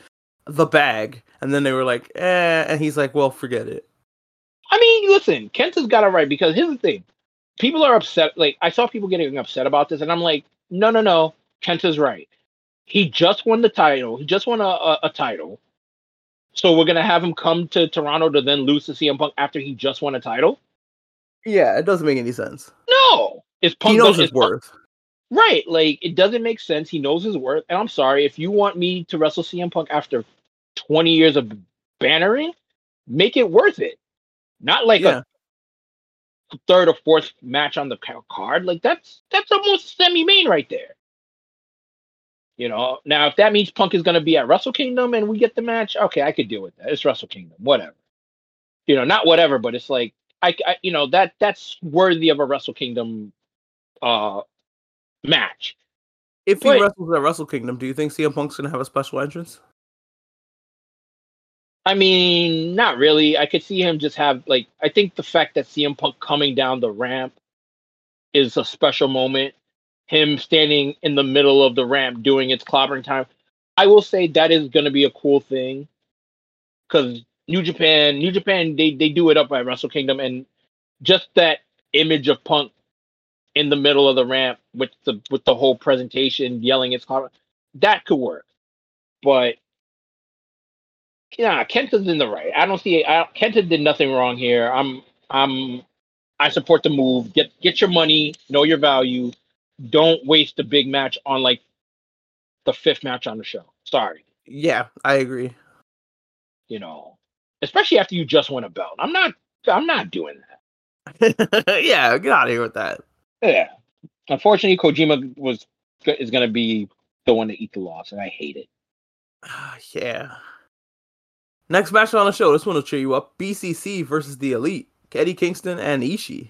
the bag, and then they were like, eh, and he's like, well, forget it. I mean, listen, Kenta's got it right because here's the thing: people are upset. Like I saw people getting upset about this, and I'm like, no, no, no, Kenta's right. He just won the title. He just won a, a, a title. So we're gonna have him come to Toronto to then lose to CM Punk after he just won a title? Yeah, it doesn't make any sense. No, is Punk he knows is his Punk- worth. Right? Like it doesn't make sense. He knows his worth, and I'm sorry if you want me to wrestle CM Punk after 20 years of bannering, make it worth it. Not like Yeah. a third or fourth match on the card. Like that's that's almost semi main right there. You know, now if that means Punk is going to be at Wrestle Kingdom and we get the match, okay, I could deal with that. It's Wrestle Kingdom, whatever. You know, not whatever, but it's like I, I you know, that that's worthy of a Wrestle Kingdom uh match. If he Wait. wrestles at Wrestle Kingdom, do you think CM Punk's gonna have a special entrance? I mean, not really. I could see him just have like I think the fact that CM Punk coming down the ramp is a special moment. Him standing in the middle of the ramp doing its clobbering time. I will say that is to be a cool thing because New Japan, New Japan, they they do it up at Wrestle Kingdom, and just that image of Punk in the middle of the ramp with the with the whole presentation yelling its clobbering, that could work. But yeah, Kenta's in the right. I don't see. I, Kenta did nothing wrong here. I'm. I'm. I support the move. Get get your money. Know your value. Don't waste a big match on like the fifth match on the show. Sorry, Yeah, I agree. you know, especially after you just won a belt. I'm not. I'm not doing that. <laughs> yeah, get out of here with that. Yeah. Unfortunately, Kojima was is going to be the one to eat the loss, and I hate it. Ah, yeah. Next match on the show. This one will cheer you up. BCC versus the Elite. Eddie Kingston and Ishii.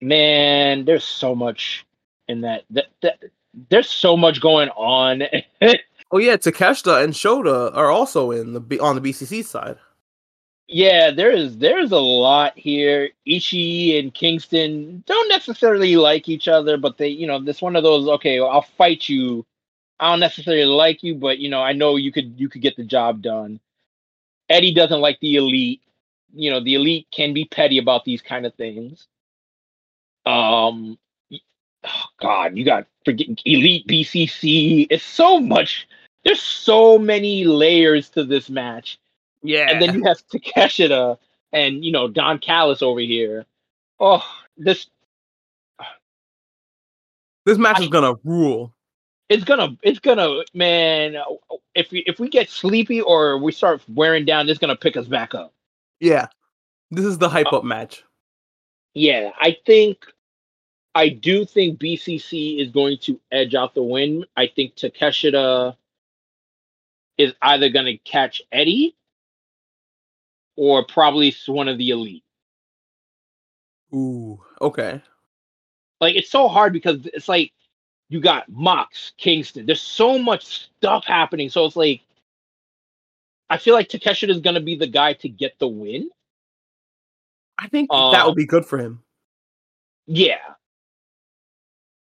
Man, there's so much in that. That, that there's so much going on. <laughs> Oh yeah, Takeshita and Shota are also in the on the BCC side. Yeah, there is there's a lot here. Ishii and Kingston don't necessarily like each other, but they, you know, this one of those. Okay, I'll fight you. I don't necessarily like you, but you know, I know you could you could get the job done. Eddie doesn't like the elite. You know, the elite can be petty about these kind of things. Um, oh God, you got freaking elite BCC. It's so much. There's so many layers to this match Yeah, and then you have Takeshita and you know Don Callis over here. Oh, this this match I- is gonna rule. it's gonna it's gonna man. If we if we get sleepy or we start wearing down, it's gonna pick us back up. Yeah, this is the hype Uh, up match. Yeah, I think I do think BCC is going to edge out the win. I think Takeshita is either gonna catch Eddie or probably one of the elite. Ooh, okay. like it's so hard because it's like you got Mox, Kingston. There's so much stuff happening. So it's like I feel like Takeshita is gonna be the guy to get the win. I think Uh, that would be good for him. Yeah.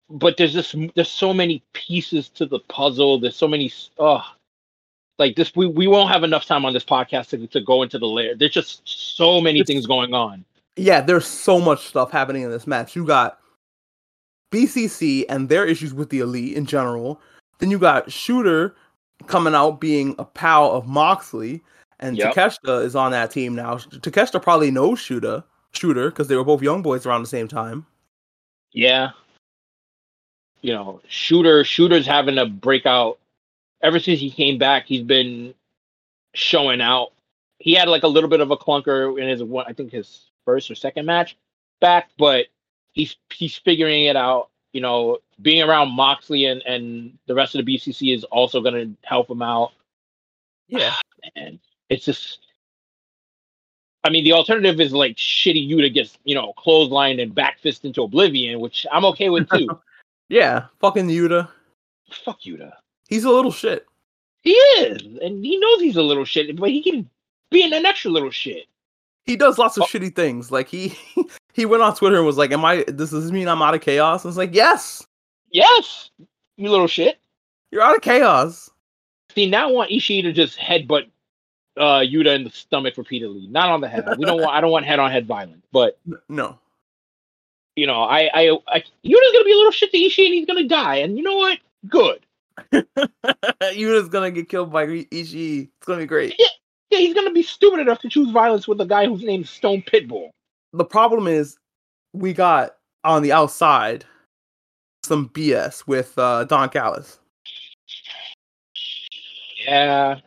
But there's just there's so many pieces to the puzzle. There's so many oh like this we, we won't have enough time on this podcast to, to go into the layer. There's just so many It's- things going on. Yeah, there's so much stuff happening in this match. You got BCC and their issues with the Elite in general. Then you got Shooter coming out being a pal of Moxley, and Yep. Takeshita is on that team now. Takeshita probably knows Shooter, Shooter, because they were both young boys around the same time. Yeah. You know, shooter shooter's having a breakout. Ever since he came back, he's been showing out. He had like a little bit of a clunker in his one, I think his first or second match back, but he's he's figuring it out. You know, being around Moxley and and the rest of the BCC is also going to help him out. Yeah, And it's just, I mean, the alternative is like shitty Yuta gets you know clotheslined and backfist into oblivion, which I'm okay with too. <laughs> yeah. Fucking Yuta. Fuck Yuta. He's a little shit. He is, and he knows he's a little shit, but he can be an extra little shit. He does lots of Oh. shitty things. Like he <laughs> he went on Twitter and was like, "Am I? Does this mean I'm out of chaos?" I was like, "Yes, Yes, you little shit. you're out of chaos." See, now I want Ishii to just headbutt uh, Yuta in the stomach repeatedly, not on the head. We don't want. I don't want head-on-head violence, but <laughs> No. you know, I, I, I, Yuta's gonna be a little shit to Ishii, and he's gonna die. And you know what? Good. <laughs> Yuta's gonna get killed by Ishii. It's gonna be great. Yeah, he's gonna be stupid enough to choose violence with a guy whose name's Stone Pitbull. The problem is, we got on the outside some BS with uh, Don Callis. Yeah,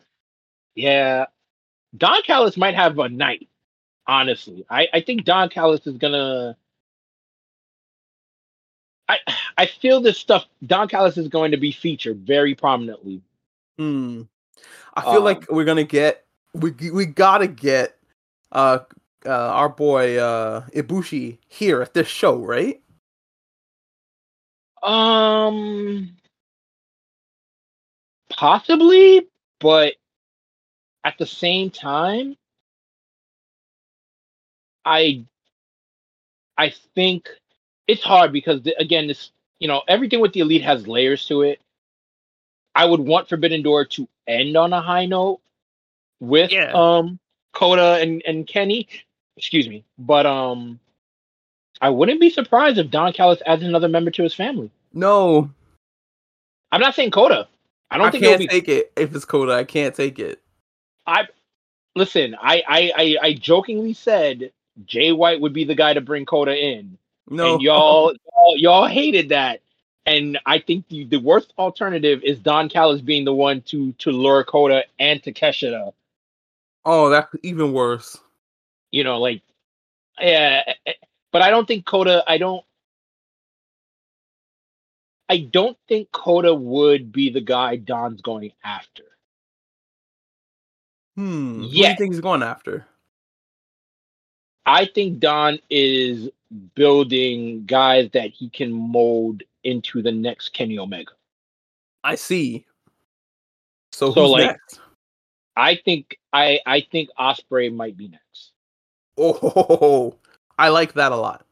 yeah. Don Callis might have a night. Honestly, I, I think Don Callis is gonna. I I feel this stuff. Don Callis is going to be featured very prominently. Hmm. I feel Um, like we're gonna get we we gotta get uh uh our boy uh Ibushi here at this show, right? Um, possibly, but at the same time, I I think it's hard because the, again, this you know everything with the elite has layers to it. I would want Forbidden Door to end on a high note with Yeah. um Kota and and Kenny. Excuse me, but um, I wouldn't be surprised if Don Callis adds another member to his family. No, I'm not saying Kota. I don't I think it'll can't be. take it if it's Kota. I can't take it. I listen. I, I I I jokingly said Jay White would be the guy to bring Kota in, No, and y'all, y'all y'all hated that. And I think the, the worst alternative is Don Callis being the one to to lure Kota and to Takeshita. oh, that's even worse. You know, like yeah. eh, eh, But I don't think Kota. I don't. I don't think Kota would be the guy Don's going after. Hmm. Who do Yeah. you think he's going after? I think Don is building guys that he can mold into the next Kenny Omega. I see. So, So, who's like- next? I think I I think Osprey might be next. Oh, <laughs> I like that a lot.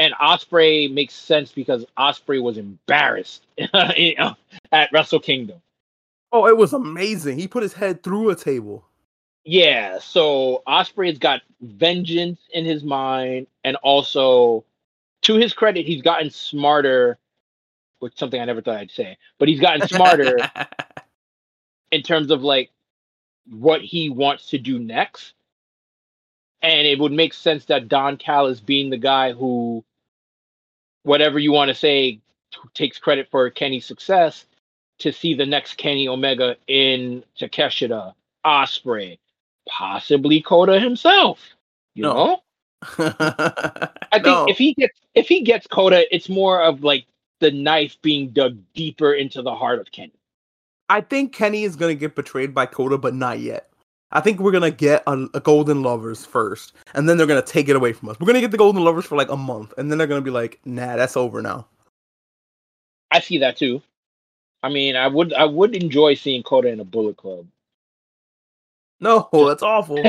And Osprey makes sense because Osprey was embarrassed <laughs> at Wrestle Kingdom. Oh, it was amazing. He put his head through a table. Yeah, so Osprey's got vengeance in his mind, and also, to his credit, he's gotten smarter. Which something I never thought I'd say, but he's gotten smarter <laughs> in terms of like what he wants to do next. And it would make sense that Don Callis being the guy who, whatever you want to say, t- takes credit for Kenny's success, to see the next Kenny Omega in Takeshita, Osprey, possibly Kota himself. You No. know, <laughs> I think No. if he gets if he gets Kota, it's more of like the knife being dug deeper into the heart of Kenny. I think Kenny is gonna get betrayed by Kota, but not yet. I think we're gonna get a, a Golden Lovers first, and then they're gonna take it away from us. We're gonna get the Golden Lovers for like a month, and then they're gonna be like, "Nah, that's over now." I see that too. I mean, I would I would enjoy seeing Kota in a Bullet Club. <laughs> No, that's awful.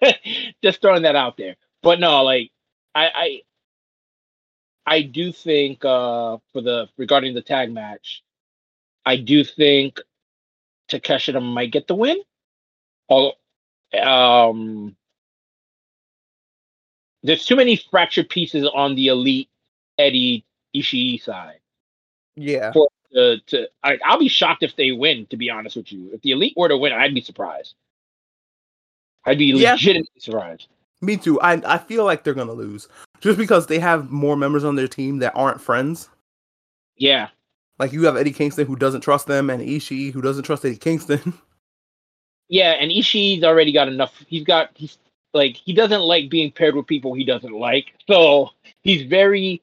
<laughs> Just throwing that out there. But no, like I I I do think uh for the regarding the tag match, I do think Takeshita might get the win. All um there's too many fractured pieces on the elite Eddie Ishii side. yeah, To, to I, I'll be shocked if they win. To be honest with you, if the elite were to win, I'd be surprised. I'd be Yeah. legitimately surprised. me too. I I feel like they're gonna lose just because they have more members on their team that aren't friends. Yeah, Like you have Eddie Kingston who doesn't trust them, and Ishii who doesn't trust Eddie Kingston. <laughs> yeah, and Ishii's already got enough. He's got he's like he doesn't like being paired with people he doesn't like. So he's very.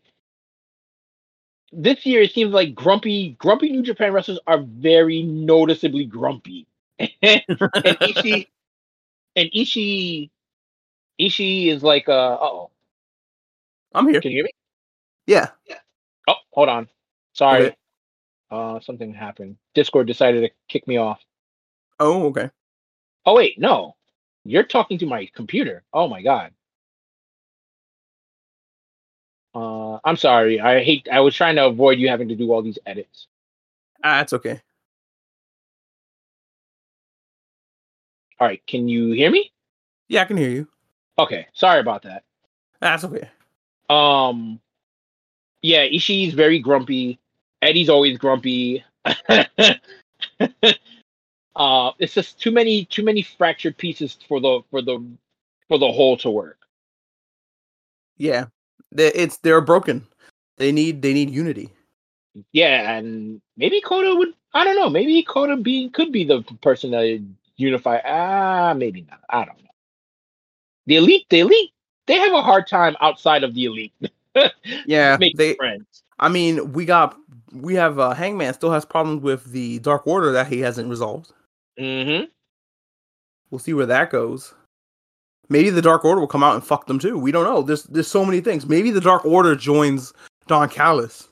This year, it seems like grumpy, grumpy New Japan wrestlers are very noticeably grumpy, <laughs> and Ishii, and Ishii, Ishii is like, uh, oh, I'm here. can you hear me? Yeah. Yeah. Oh, hold on. Sorry. Okay. Uh, something happened. Discord decided to kick me off. Oh, okay. Oh wait, no. You're talking to my computer. Oh my god. Uh, I'm sorry. I hate. I was trying to avoid you having to do all these edits. Ah, that's okay. All right. Can you hear me? Yeah, I can hear you. Okay. Sorry about that. That's okay. Um. Yeah, Ishii's very grumpy. Eddie's always grumpy. <laughs> uh, it's just too many too many fractured pieces for the for the for the whole to work. Yeah, they, it's they're broken. They need they need unity. Yeah, and maybe Kota would. I don't know. Maybe Kota be could be the person that unify. Ah, maybe not. I don't know. The elite, the elite, they have a hard time outside of the elite. <laughs> Yeah, Make they. friends. I mean, we got we have uh, Hangman still has problems with the Dark Order that he hasn't resolved. Mm-hmm. We'll see where that goes. Maybe the Dark Order will come out and fuck them too. We don't know. There's there's so many things. Maybe the Dark Order joins Don Callis.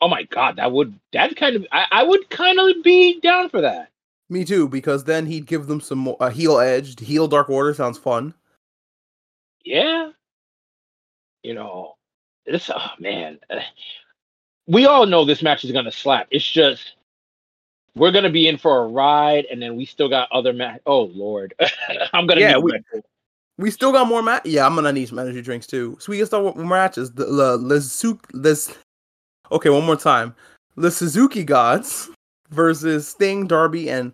Oh my god, that would that kind of I, I would kind of be down for that. Me too, because then he'd give them some more a heel edge. Heel Dark Order sounds fun. Yeah. You know, this oh man. <sighs> We all know this match is gonna slap. It's just we're gonna be in for a ride, and then we still got other match. Oh lord, <laughs> I'm gonna Yeah, need we- We still got more match. Yeah, I'm gonna need some energy drinks too. So we can start with more matches. The the Lezu- Les. Okay, one more time. The Suzuki Gods versus Sting, Darby, and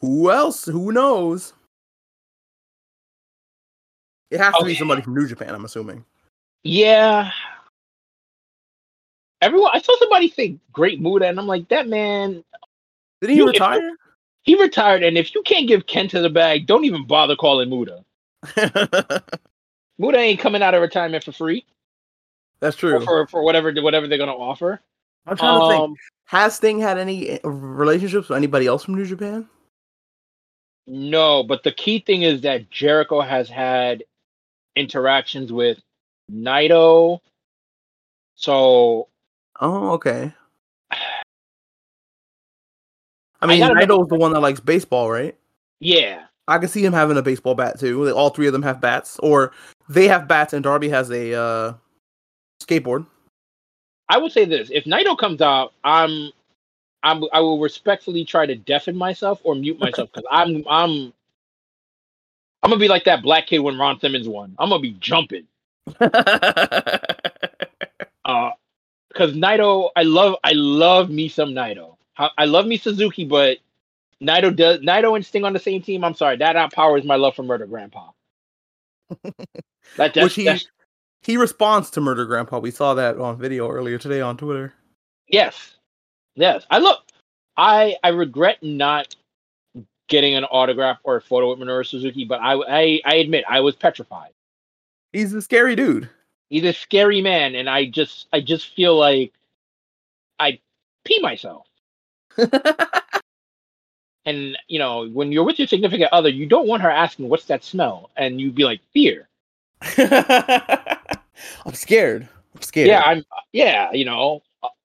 who else? Who knows? It has to be somebody from New Japan. I'm assuming. Yeah. Everyone, I saw somebody say Great Muta, and I'm like, that man, Did he You- retire? he retired, and if you can't give Kenta the bag, don't even bother calling Muta. <laughs> Muta ain't coming out of retirement for free That's true. for for whatever whatever they're gonna offer. I'm trying to think. Um, Has Sting had any uh, relationships with anybody else from New Japan? No, but the key thing is that Jericho has had interactions with Naito. So Oh, okay. <sighs> I mean, gotta Naito's the one that likes baseball, right? yeah, I can see him having a baseball bat too. All three of them have bats, or they have bats, and Darby has a uh, skateboard. I would say this: if Naito comes out, I'm, I'm, I will respectfully try to deafen myself or mute myself because I'm, I'm, I'm gonna be like that black kid when Ron Simmons won. I'm gonna be jumping. <laughs> Uh, because Naito, I love, I love me some Naito. I love me Suzuki, but Naito does Naito and Sting on the same team. I'm sorry, that outpowers my love for Murder Grandpa. <laughs> That, that's, he that's- he responds to Murder Grandpa. We saw that on video earlier today on Twitter. yes, yes. I look, I I regret not getting an autograph or a photo with Minoru Suzuki, but I I, I admit I was petrified. He's a scary dude. He's a scary man, and I just I just feel like I pee myself. <laughs> And you know, when you're with your significant other, you don't want her asking, "What's that smell?" And you'd be like, "Fear." <laughs> I'm scared. I'm scared. Yeah, I'm. Yeah, you know.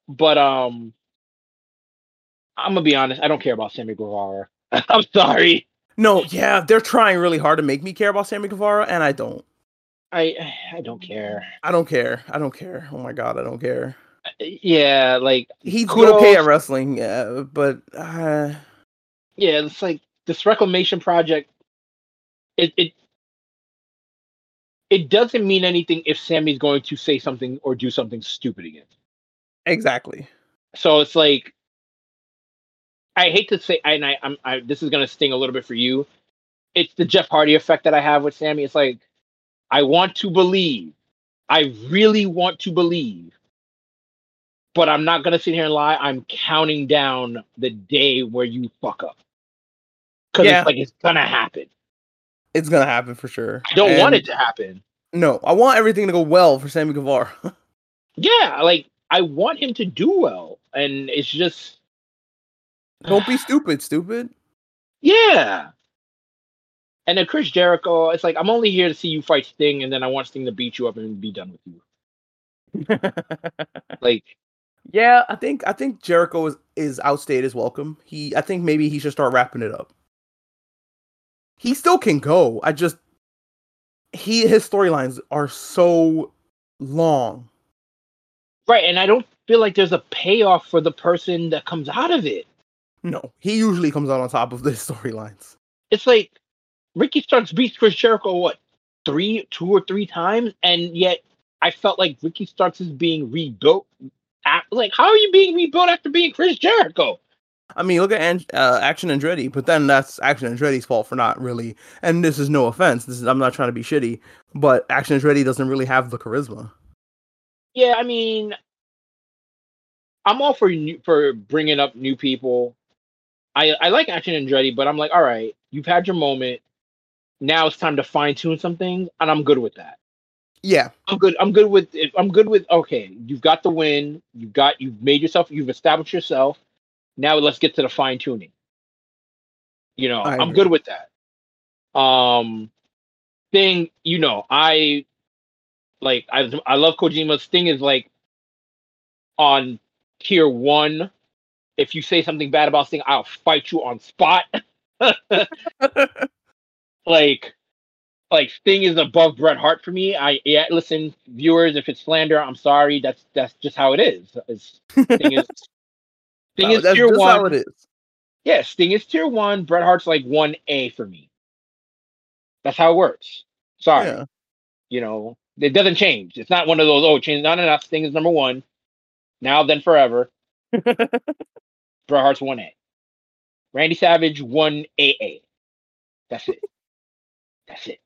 But um, I'm gonna be honest. I don't care about Sammy Guevara. <laughs> I'm sorry. No, yeah, they're trying really hard to make me care about Sammy Guevara, and I don't. I I don't care. I don't care. I don't care. Oh my god, I don't care. Yeah, like He's Kudos. okay at wrestling, yeah, but uh, yeah, it's like this reclamation project. It it it doesn't mean anything if Sammy's going to say something or do something stupid again. exactly. So it's like I hate to say, and I, I'm I, this is gonna sting a little bit for you. It's the Jeff Hardy effect that I have with Sammy. It's like I want to believe, I really want to believe, but I'm not gonna sit here and lie. I'm counting down the day where you fuck up because Yeah. it's like it's gonna happen. It's gonna happen for sure. I don't want it to happen. No, I want everything to go well for Sammy Guevara. <laughs> Yeah, like I want him to do well, and it's just don't be stupid, stupid. Yeah. And then Chris Jericho, it's like I'm only here to see you fight Sting, and then I want Sting to beat you up and be done with you. <laughs> Like, yeah, I think I think Jericho is is outstayed his welcome. He, I think maybe he should start wrapping it up. He still can go. I just he his storylines are so long. right, and I don't feel like there's a payoff for the person that comes out of it. No, he usually comes out on top of the <laughs> storylines. It's like Ricky Starks beats Chris Jericho what three, two or three times, and yet I felt like Ricky Starks is being rebuilt. At, like, how are you being rebuilt after being Chris Jericho? I mean, look at An- uh, Action Andretti, but then that's Action Andretti's fault for not really. And this is no offense. This is I'm not trying to be shitty, but Action Andretti doesn't really have the charisma. Yeah, I mean, I'm all for new, for bringing up new people. I I like Action Andretti, but I'm like, all right, you've had your moment. Now it's time to fine tune some things, and I'm good with that. Yeah, I'm good. I'm good with. I'm good with. Okay, you've got the win. You've got. You've made yourself. You've established yourself. Now let's get to the fine tuning. You know, I I'm agree. good with that. Um, thing. You know, I like. I I love Kojima's thing. Is like on tier one. If you say something bad about Sting, I'll fight you on spot. <laughs> like like Sting is above Bret Hart for me. I yeah, listen, viewers, if it's slander, I'm sorry. That's that's just how it is. It's, <laughs> Sting is Sting is tier one. is. Yeah, Sting is tier one. Bret Hart's like one A for me. That's how it works. Sorry, Yeah. you know it doesn't change. It's not one of those. Oh, change not enough. Sting is number one. Now then forever. <laughs> Bret Hart's one A. Randy Savage one AA. That's it. That's it.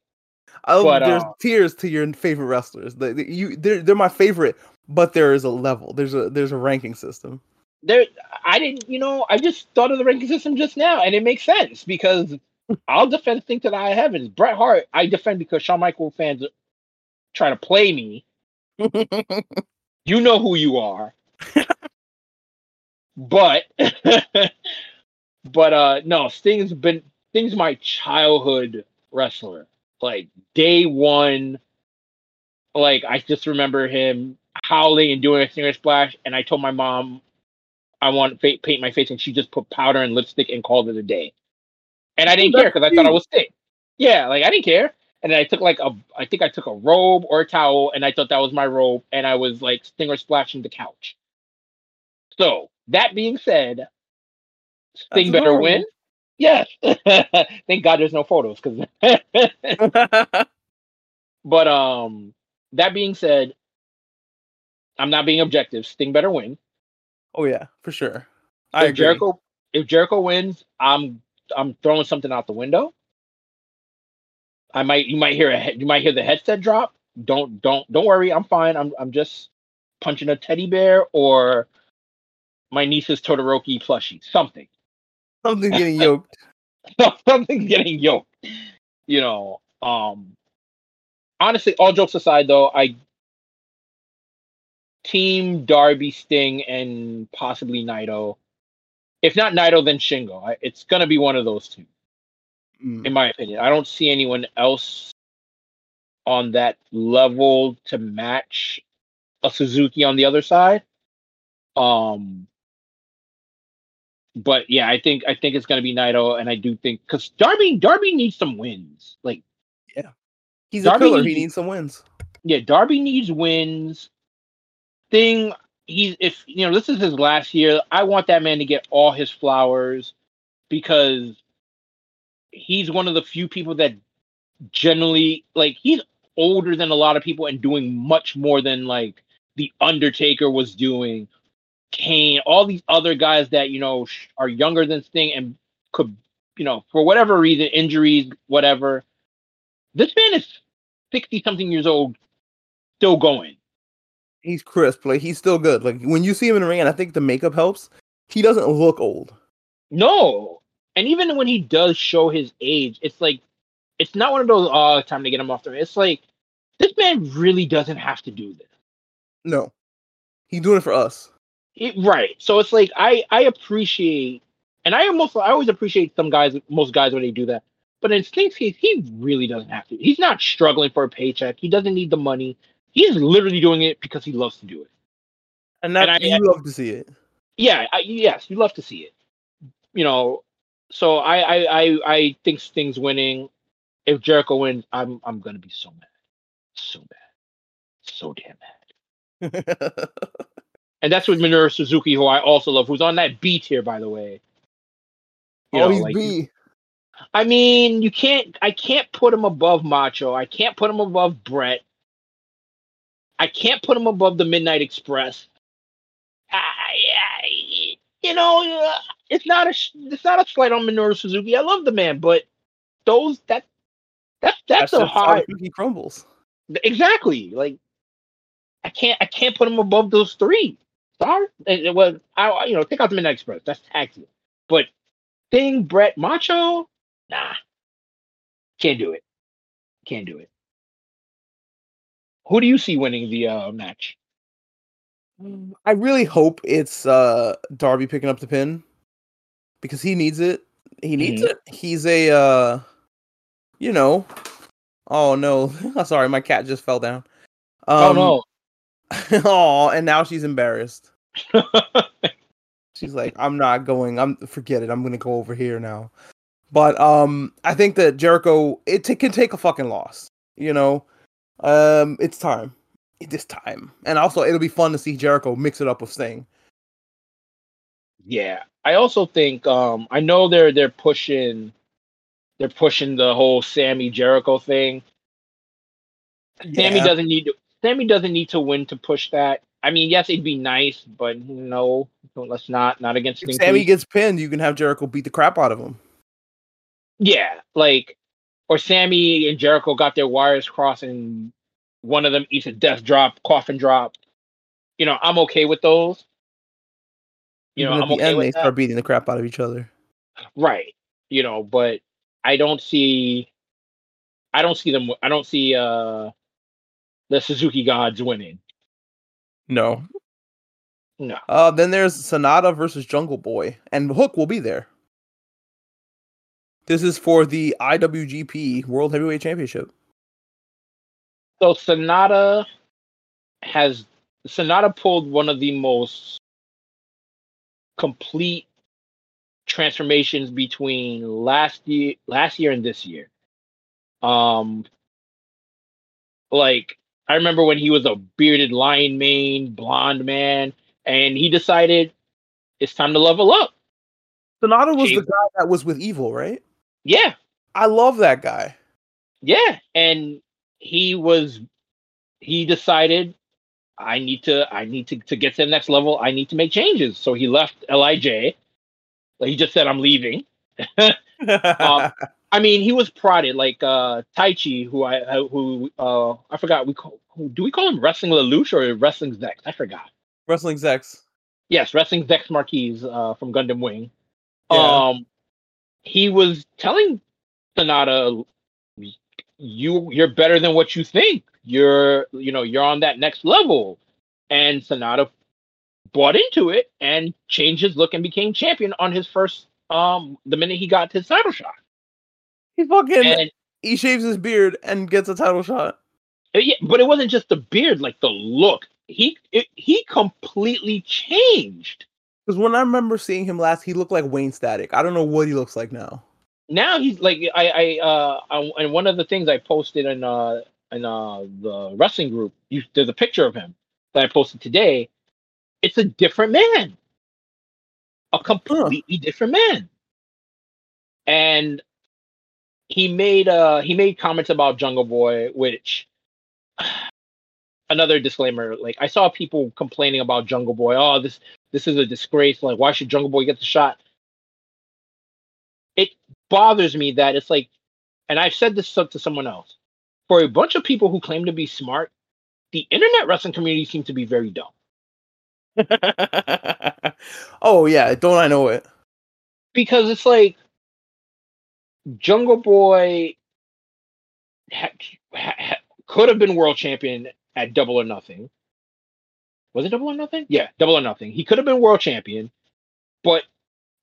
I But, there's uh, tiers to your favorite wrestlers. They, they- you, they're, they're my favorite, but there is a level. There's a there's a ranking system. There I didn't you know I just thought of the ranking system just now and it makes sense because <laughs> I'll defend Sting to the high heavens. Bret Hart I defend because Shawn Michael fans try to play me. <laughs> You know who you are. but <laughs> but uh no, Sting's been Sting's my childhood wrestler. Like day one, like I just remember him howling and doing a stinger splash, and I told my mom I want to paint my face, and she just put powder and lipstick and called it a day. And I didn't care because I thought I was sick. Yeah, like I didn't care. And then I took like a, I think I took a robe or a towel, and I thought that was my robe, and I was like stinger splashing the couch. So that being said, Sting better adorable. win. Yes. <laughs> Thank God there's no photos, because. <laughs> but um, that being said, I'm not being objective. Sting better win. Oh yeah, for sure. I if agree. Jericho if Jericho wins, I'm I'm throwing something out the window. I might you might hear a you might hear the headset drop. Don't don't don't worry, I'm fine. I'm I'm just punching a teddy bear or my niece's Todoroki plushie. Something. Something getting <laughs> yoked. something getting yoked. You know, um honestly, all jokes aside though, I team Darby, Sting, and possibly Naito. If not Naito, then Shingo. I, it's gonna be one of those two, Mm. in my opinion. I don't see anyone else on that level to match a Suzuki on the other side. Um, but yeah, I think I think it's gonna be Naito, and I do think because Darby Darby needs some wins. Like yeah, He's a Darby killer. He needs- needs some wins. yeah, Darby needs wins. Thing he's if you know this is his last year, I want that man to get all his flowers because he's one of the few people that generally like he's older than a lot of people and doing much more than like the Undertaker was doing. Kane, all these other guys that you know are younger than Sting and could you know for whatever reason injuries whatever. This man is sixty something years old, still going. He's crisp. Like he's still good. Like when you see him in the ring, and I think the makeup helps. He doesn't look old. No, and even when he does show his age, it's like it's not one of those oh time to get him off the. Ring. It's like this man really doesn't have to do this. No, he's doing it for us. It- right. So it's like I I appreciate, and I almost I always appreciate some guys, most guys when they do that. But in Sting's case, he really doesn't have to. He's not struggling for a paycheck. He doesn't need the money. He's literally doing it because he loves to do it. And that And I- you love to see it. Yeah. I, yes, you love to see it. You know. So I I I, I think Sting's winning. If Jericho wins, I'm I'm gonna be so mad, so mad, so damn mad. <laughs> And that's with Minoru Suzuki, who I also love, who's on that B tier, by the way. You oh, know, he's like- B. I mean, you can't. I can't put him above Macho. I can't put him above Bret. I can't put him above the Midnight Express. I, I, you know, uh, it's not a. It's not a slight on Minoru Suzuki. I love the man, but those that that that's, That's a high. the crumbles. Exactly. Like I can't. I can't put him above those three. Sorry. It, was. I. I- You know, take out the Midnight Express. That's taxi. But Thing, Bret, Macho, nah. Can't do it. Can't do it. Who do you see winning the uh, match? I really hope it's uh Darby picking up the pin because he needs it. He needs Mhm. it. He's a uh you know. Oh no. <laughs> Sorry, my cat just fell down. Um, oh <laughs> oh, and now she's embarrassed. <laughs> She's like, I'm not going. I'm forget it. I'm gonna go over here now. But um, I think that Jericho it t- can take a fucking loss. You know, um, it's time. It is time, and also it'll be fun to see Jericho mix it up with Sting. yeah, I also think um, I know they're they're pushing they're pushing the whole Sammy Jericho thing. Sammy doesn't need to, Sammy doesn't need to win to push that. I mean, yes, it'd be nice, but no, let's not not against If. Sammy gets pinned, you can have Jericho beat the crap out of him. Yeah, like or Sammy and Jericho got their wires crossed and one of them eats a death drop, coffin drop. You know, I'm okay with those. You Even know, at I'm the okay end, with they that. start beating the crap out of each other. Right. You know, but I don't see I don't see them I don't see uh the Suzuki gods winning. No. No. Uh, then there's Sanada versus Jungle Boy, and Hook will be there. This is for the IWGP World Heavyweight Championship. So Sanada has Sanada pulled one of the most complete transformations between last year last year and this year. Um like I remember when he was a bearded lion mane, blonde man, and he decided it's time to level up. Sanada was the guy that was with Evil, right? Yeah, I love that guy. yeah. And he was he decided I need to I need to to get to the next level, I need to make changes. So he left LIJ. He just said I'm leaving. <laughs> Um, I mean, he was prodded like uh Taichi, who I uh, who uh I forgot we call who, do we call him Wrestling Lelouch or Wrestling Zechs? I forgot. Wrestling Zechs. Yes, Wrestling Zechs Marquise uh from Gundam Wing. Yeah. Um he was telling Sanada you you're better than what you think. You're you know, you're on that next level. And Sanada bought into it and changed his look and became champion on his first um the minute he got his title shot. He fucking And he shaves his beard and gets a title shot. Uh, Yeah, but it wasn't just the beard, like the look. He it, he completely changed. Because when I remember seeing him last, he looked like Wayne Static. I don't know what he looks like now. Now he's like I I uh I, and one of the things I posted in uh in uh the wrestling group, you, there's a picture of him that I posted today. It's a different man, a completely different man, and he made uh he made comments about Jungle Boy, which <sighs> another disclaimer. Like I saw people complaining about Jungle Boy. Oh, this this is a disgrace. Like why should Jungle Boy get the shot? It bothers me that it's like, and I've said this to someone else. For a bunch of people who claim to be smart, the internet wrestling community seems to be very dumb. <laughs> oh yeah, don't I know it? because it's like Jungle Boy ha- ha- could have been world champion at Double or Nothing. Was it Double or Nothing? Yeah, Double or Nothing. He could have been world champion, but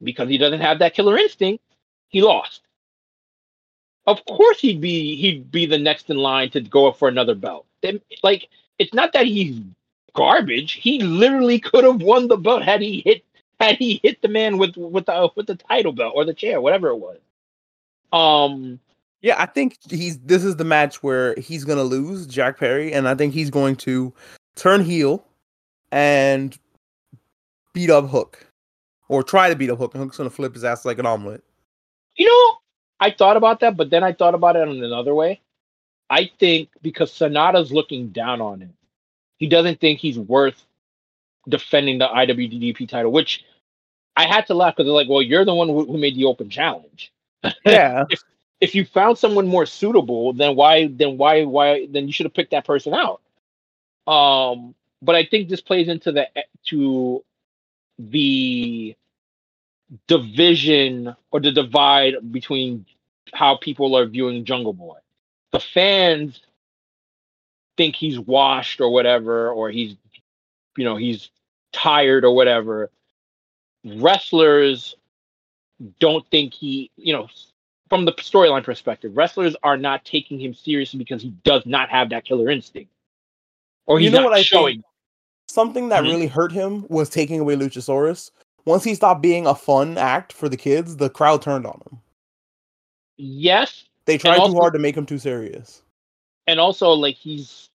because he doesn't have that killer instinct, he lost. Of course, he'd be he'd be the next in line to go up for another belt. Like it's not that he's garbage. He literally could have won the belt had he hit had he hit the man with with the with the title belt or the chair, whatever it was. Um, Yeah, I think he's. This is the match where he's gonna lose Jack Perry, and I think he's going to turn heel and beat up Hook, or try to beat up Hook, and Hook's gonna flip his ass like an omelet. you know, I thought about that, but then I thought about it in another way. I think because Sanada's looking down on him, he doesn't think he's worth defending the IWGP title, which I had to laugh because they're like, well, you're the one who, who made the open challenge. <laughs> Yeah, if, if you found someone more suitable, then why then why why then you should have picked that person out. Um, but I think this plays into the to the division or the divide between how people are viewing Jungle Boy. The fans think he's washed or whatever, or he's, you know, he's tired or whatever. Wrestlers don't think he, you know, from the storyline perspective, wrestlers are not taking him seriously because he does not have that killer instinct, or he's You know not showing. think? Something that Mhm. really hurt him was taking away Luchasaurus. Once he stopped being a fun act for the kids, the crowd turned on him. Yes, They tried also- too hard to make him too serious. and also like he's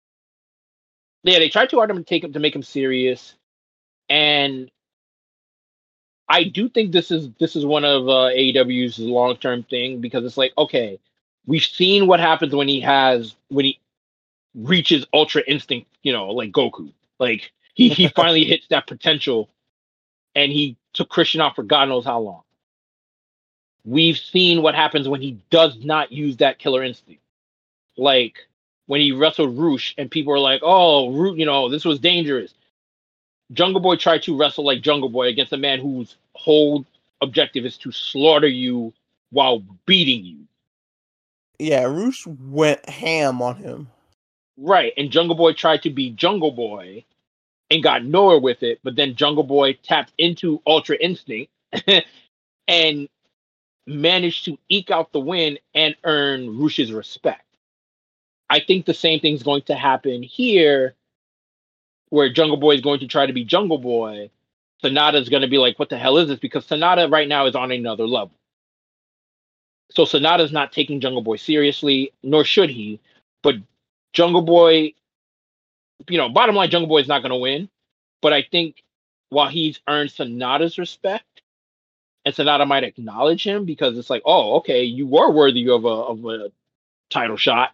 yeah they tried too hard to take him to make him serious and i do think this is this is one of uh aew's long-term thing because it's like okay we've seen what happens when he has when he reaches ultra instinct you know like goku like he, he finally hits that potential and he took christian off for god knows how long we've seen what happens when he does not use that killer instinct like when he wrestled Rush and people were like, "Oh, Rush, you know, this was dangerous." Jungle Boy tried to wrestle like Jungle Boy against a man whose whole objective is to slaughter you while beating you. Yeah, Rush went ham on him. Right, and Jungle Boy tried to be Jungle Boy and got nowhere with it, but then Jungle Boy tapped into Ultra Instinct <laughs> and managed to eke out the win and earn Rush's respect. I think the same thing's going to happen here, where Jungle Boy is going to try to be Jungle Boy. Sanada's going to be like, what the hell is this? Because Sanada right now is on another level. So Sanada's not taking Jungle Boy seriously, nor should he. But Jungle Boy, you know, bottom line, Jungle Boy is not going to win. But I think while he's earned Sanada's respect, and Sanada might acknowledge him because it's like, oh, okay, you were worthy of a of a title shot.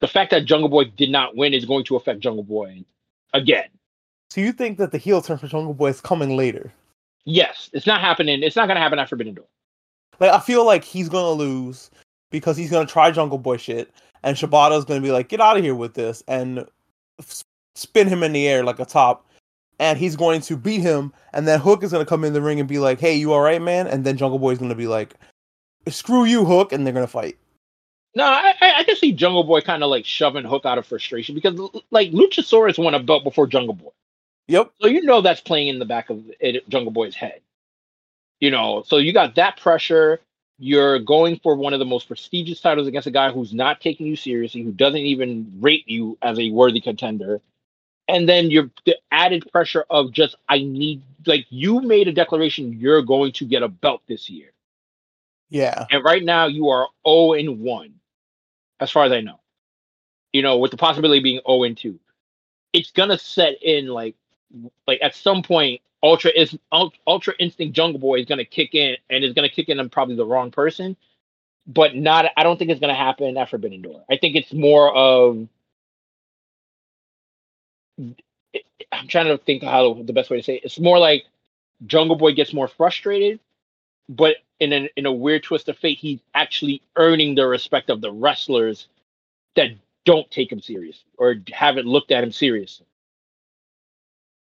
The fact that Jungle Boy did not win is going to affect Jungle Boy again. So you think that the heel turn for Jungle Boy is coming later? Yes, it's not happening. It's not going to happen at Forbidden Door. Like I feel like he's gonna lose because he's gonna try Jungle Boy shit, and Shibata's gonna be like, "Get out of here with this," and spin him in the air like a top, and he's going to beat him, and then Hook is gonna come in the ring and be like, "Hey, you all right, man?" And then Jungle Boy is gonna be like, "Screw you, Hook," and they're gonna fight. No, I, I I can see Jungle Boy kind of like shoving Hook out of frustration because like Luchasaurus won a belt before Jungle Boy. Yep. So you know that's playing in the back of it, Jungle Boy's head. You know, so you got that pressure. You're going for one of the most prestigious titles against a guy who's not taking you seriously, who doesn't even rate you as a worthy contender. And then you're the added pressure of just I need like you made a declaration you're going to get a belt this year. Yeah. And right now you are 0 and 1, as far as I know. You know, with the possibility of being 0 and 2. It's gonna set in like like at some point Ultra is Ultra Instinct Jungle Boy is gonna kick in and is gonna kick in on probably the wrong person. But not I don't think it's gonna happen at Forbidden Door. I think it's more of I'm trying to think how the best way to say it. It's more like Jungle Boy gets more frustrated, but in a in a weird twist of fate, he's actually earning the respect of the wrestlers that don't take him seriously or haven't looked at him seriously.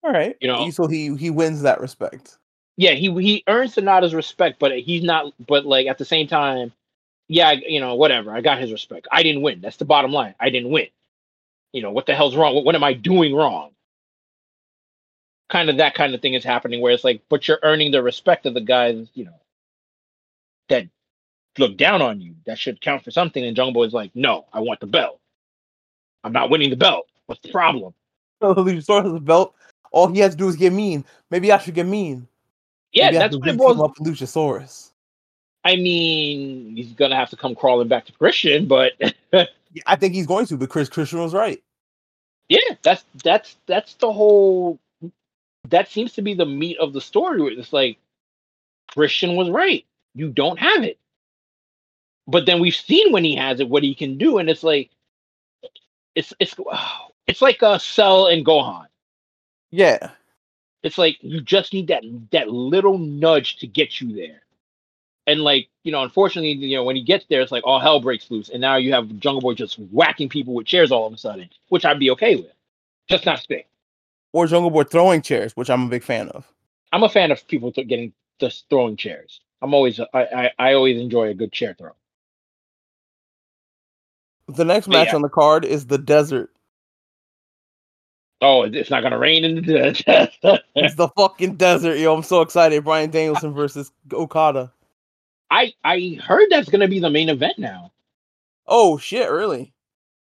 All right. You know- so he he wins that respect. Yeah, he he earns Sanada's respect, but he's not. But like at the same time, yeah, you know, whatever. I got his respect. I didn't win. That's the bottom line. I didn't win. You know what the hell's wrong? What, what am I doing wrong? Kind of that kind of thing is happening where it's like, but you're earning the respect of the guys, you know, that look down on you. That should count for something. And Jungle Boy's like, no, I want the belt. I'm not winning the belt. What's the problem? Luchasaurus has a belt. All he has to do is get mean. Maybe I should get mean. Yeah, Maybe that's what it beat boils him up Luchasaurus. I mean, he's gonna have to come crawling back to Christian, but <laughs> I think he's going to, but Chris Christian was right. yeah, that's that's that's the whole. That seems to be the meat of the story. where It's like Christian was right. You don't have it, but then we've seen when he has it what he can do, and it's like it's it's it's like a Cell and Gohan. Yeah. It's like you just need that that little nudge to get you there. And like, you know, unfortunately, you know, when he gets there, it's like all hell breaks loose. And now you have Jungle Boy just whacking people with chairs all of a sudden, which I'd be okay with. Just not Sting. Or Jungle Boy throwing chairs, which I'm a big fan of. I'm a fan of people getting just throwing chairs. I'm always I, I I always enjoy a good chair throw. The next match yeah. on the card is the Desert Oh, it's not gonna rain in the desert. It's the fucking desert, yo. I'm so excited. Bryan Danielson versus Okada. I I heard that's gonna be the main event now. Oh shit, really?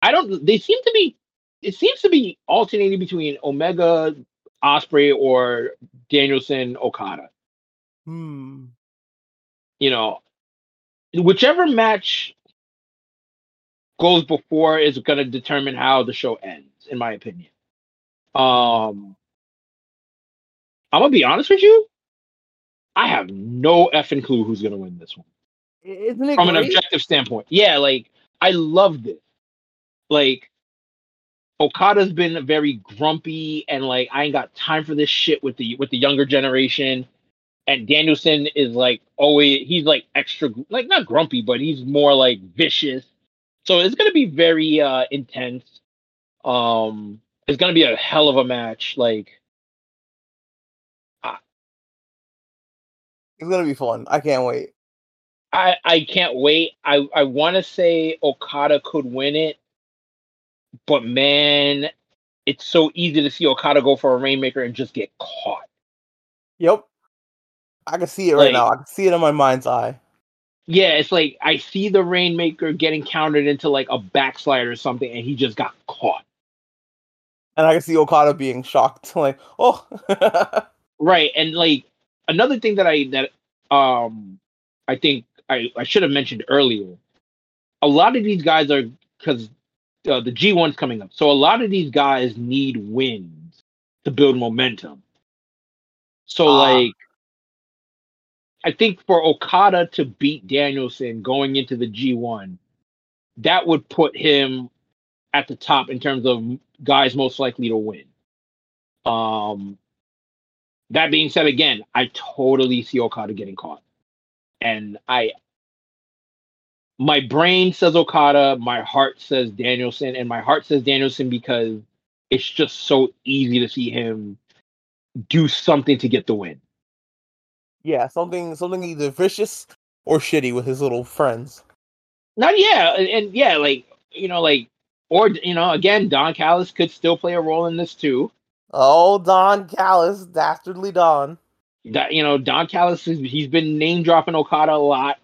I don't. They seem to be. It seems to be alternating between Omega, Ospreay, or Danielson, Okada. Hmm. You know, whichever match goes before is going to determine how the show ends, in my opinion. Um, I'm gonna be honest with you. I have no effing clue who's gonna win this one Isn't it from an objective standpoint. Yeah, like I love this. Like Okada's been very grumpy and like I ain't got time for this shit with the with the younger generation. And Danielson is like always he's like extra like not grumpy, but he's more like vicious. So it's gonna be very uh intense. Um it's gonna be a hell of a match. Like It's gonna be fun. I can't wait. I I can't wait. I I want to say Okada could win it, but man, it's so easy to see Okada go for a rainmaker and just get caught. Yep. I can see it right now. I can see it in my mind's eye. Yeah, it's like I see the rainmaker getting countered into like a backslide or something, and he just got caught. And I can see Okada being shocked. <laughs> Like, oh <laughs> Right, and like another thing that I that um I think I I should have mentioned earlier. A lot of these guys are because uh, the G one's coming up, so a lot of these guys need wins to build momentum. So Ah. like, I think for Okada to beat Danielson going into the G one, that would put him at the top in terms of guys most likely to win. Um, that being said, again, I totally see Okada getting caught, and I, my brain says Okada, my heart says Danielson, and my heart says Danielson because it's just so easy to see him do something to get the win. yeah, something something either vicious or shitty with his little friends. Not yeah, and, and yeah, like you know, like or you know, again, Don Callis could still play a role in this too. Oh, Don Callis, dastardly Don. that you know Don Callis he's been name dropping Okada a lot,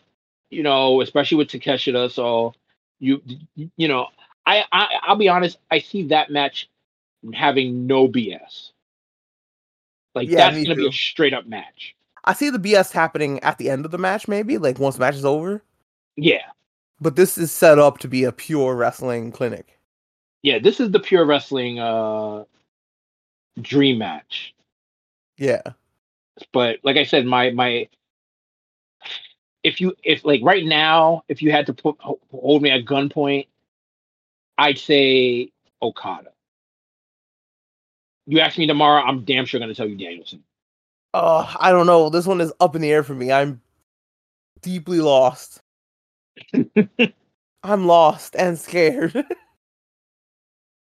you know, especially with Takeshita. So you you know, I, I I'll be honest, I see that match having no BS. Like Yeah, that's me gonna be a straight up match. I see the BS happening at the end of the match, maybe like once the match is over. Yeah, But this is set up to be a pure wrestling clinic. yeah. This is the pure wrestling uh dream match. Yeah, But like I said, my my if you if like right now, if you had to put hold me at gunpoint, I'd say Okada. You ask me tomorrow, I'm damn sure gonna tell you Danielson. uh, I don't know. This one is up in the air for me. I'm deeply lost. <laughs> I'm lost and scared. <laughs>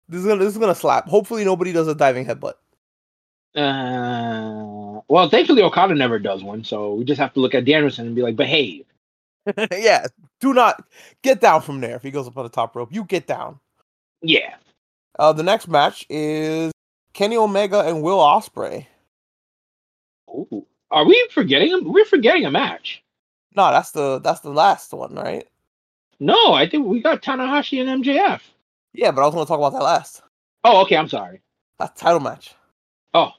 this is gonna this is gonna slap. Hopefully nobody does a diving headbutt. Uh, well, thankfully Okada never does one, so we just have to look at Danielson and be like, behave. <laughs> yeah, do not get down from there if he goes up on the top rope. You get down. Yeah. Uh, the next match is Kenny Omega and Will Ospreay. Ooh. Are we forgetting? him? We're forgetting a match. No, that's the that's the last one, right? No, I think we got Tanahashi and MJF. Yeah, but I was gonna talk about that last. Oh, okay. I'm sorry. That title match. Oh,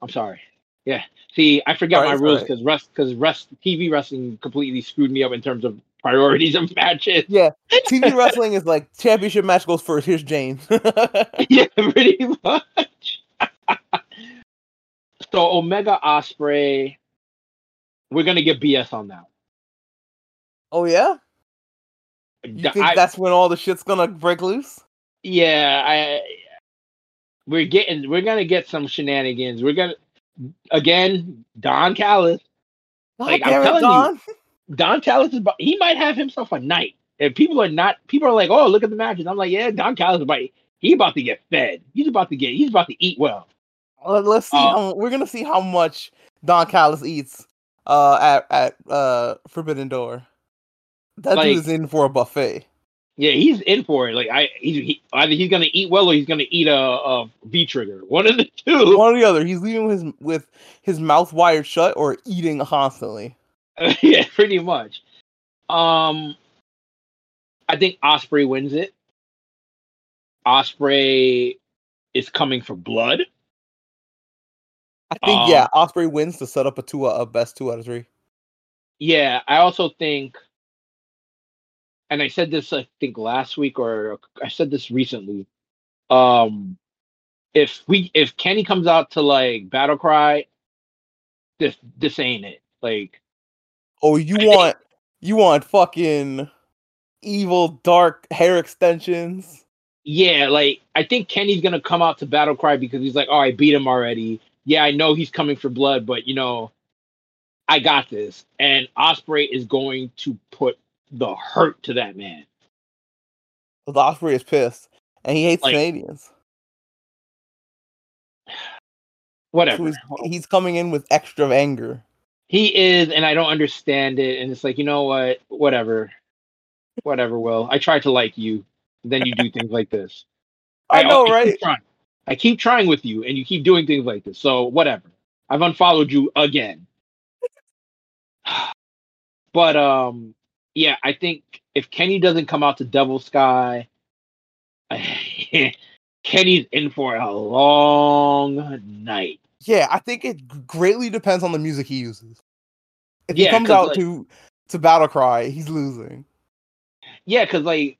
I'm sorry. Yeah. See, I forgot Alright, my rules because rest because rest TV wrestling completely screwed me up in terms of priorities of matches. Yeah, <laughs> TV wrestling is like championship match goes first. Here's James. <laughs> yeah, <laughs> pretty much. so Omega Ospreay, we're gonna get BS on that. oh yeah, you The- think I- that's when all the shit's gonna break loose? Yeah, I we're getting we're gonna get some shenanigans. We're gonna again Don Callis. Like, I'm telling you. Don. Don Callis is he might have himself a night. And people are not people are like, oh look at the matches. I'm like, yeah, Don Callis is about he about to get fed. He's about to get he's about to eat well. Let- Let's see. Uh, how, we're gonna see how much Don Callis eats uh, at at uh, Forbidden Door. That Like- dude is in for a buffet. Yeah, he's in for it. Like I, he's he, either he's gonna eat well or he's gonna eat a, a V trigger. <laughs> One of the two. One or the other. He's leaving with his with his mouth wired shut or eating constantly. <laughs> yeah, pretty much. Um, I think Ospreay wins it. Ospreay is coming for blood. I think Um, yeah, Ospreay wins to set up a two a best two out of three. Yeah, I also think, and I said this I think last week or I said this recently. Um, if we if Kenny comes out to like battle cry, this this ain't it. Like Oh, you I think- want you want fucking evil dark hair extensions? yeah, like I think Kenny's gonna come out to battle cry because he's like, oh, I beat him already. Yeah, I know he's coming for blood, but you know, I got this. And Ospreay is going to put the hurt to that man. The Ospreay is pissed, and he hates Like- Canadians. <sighs> Whatever. So he's, he's coming in with extra anger. He is, and I don't understand it. And it's like, you know what? Whatever. Whatever, Will. I tried to like you. Then you do things like this. <laughs> I know, keep right? trying. I keep trying with you, and you keep doing things like this. So whatever. I've unfollowed you again. <sighs> but um, yeah, I think if Kenny doesn't come out to Devil Sky, <laughs> Kenny's in for a long night. Yeah, I think it greatly depends on the music he uses. If he comes out like- to to battle cry, he's losing. Yeah, because like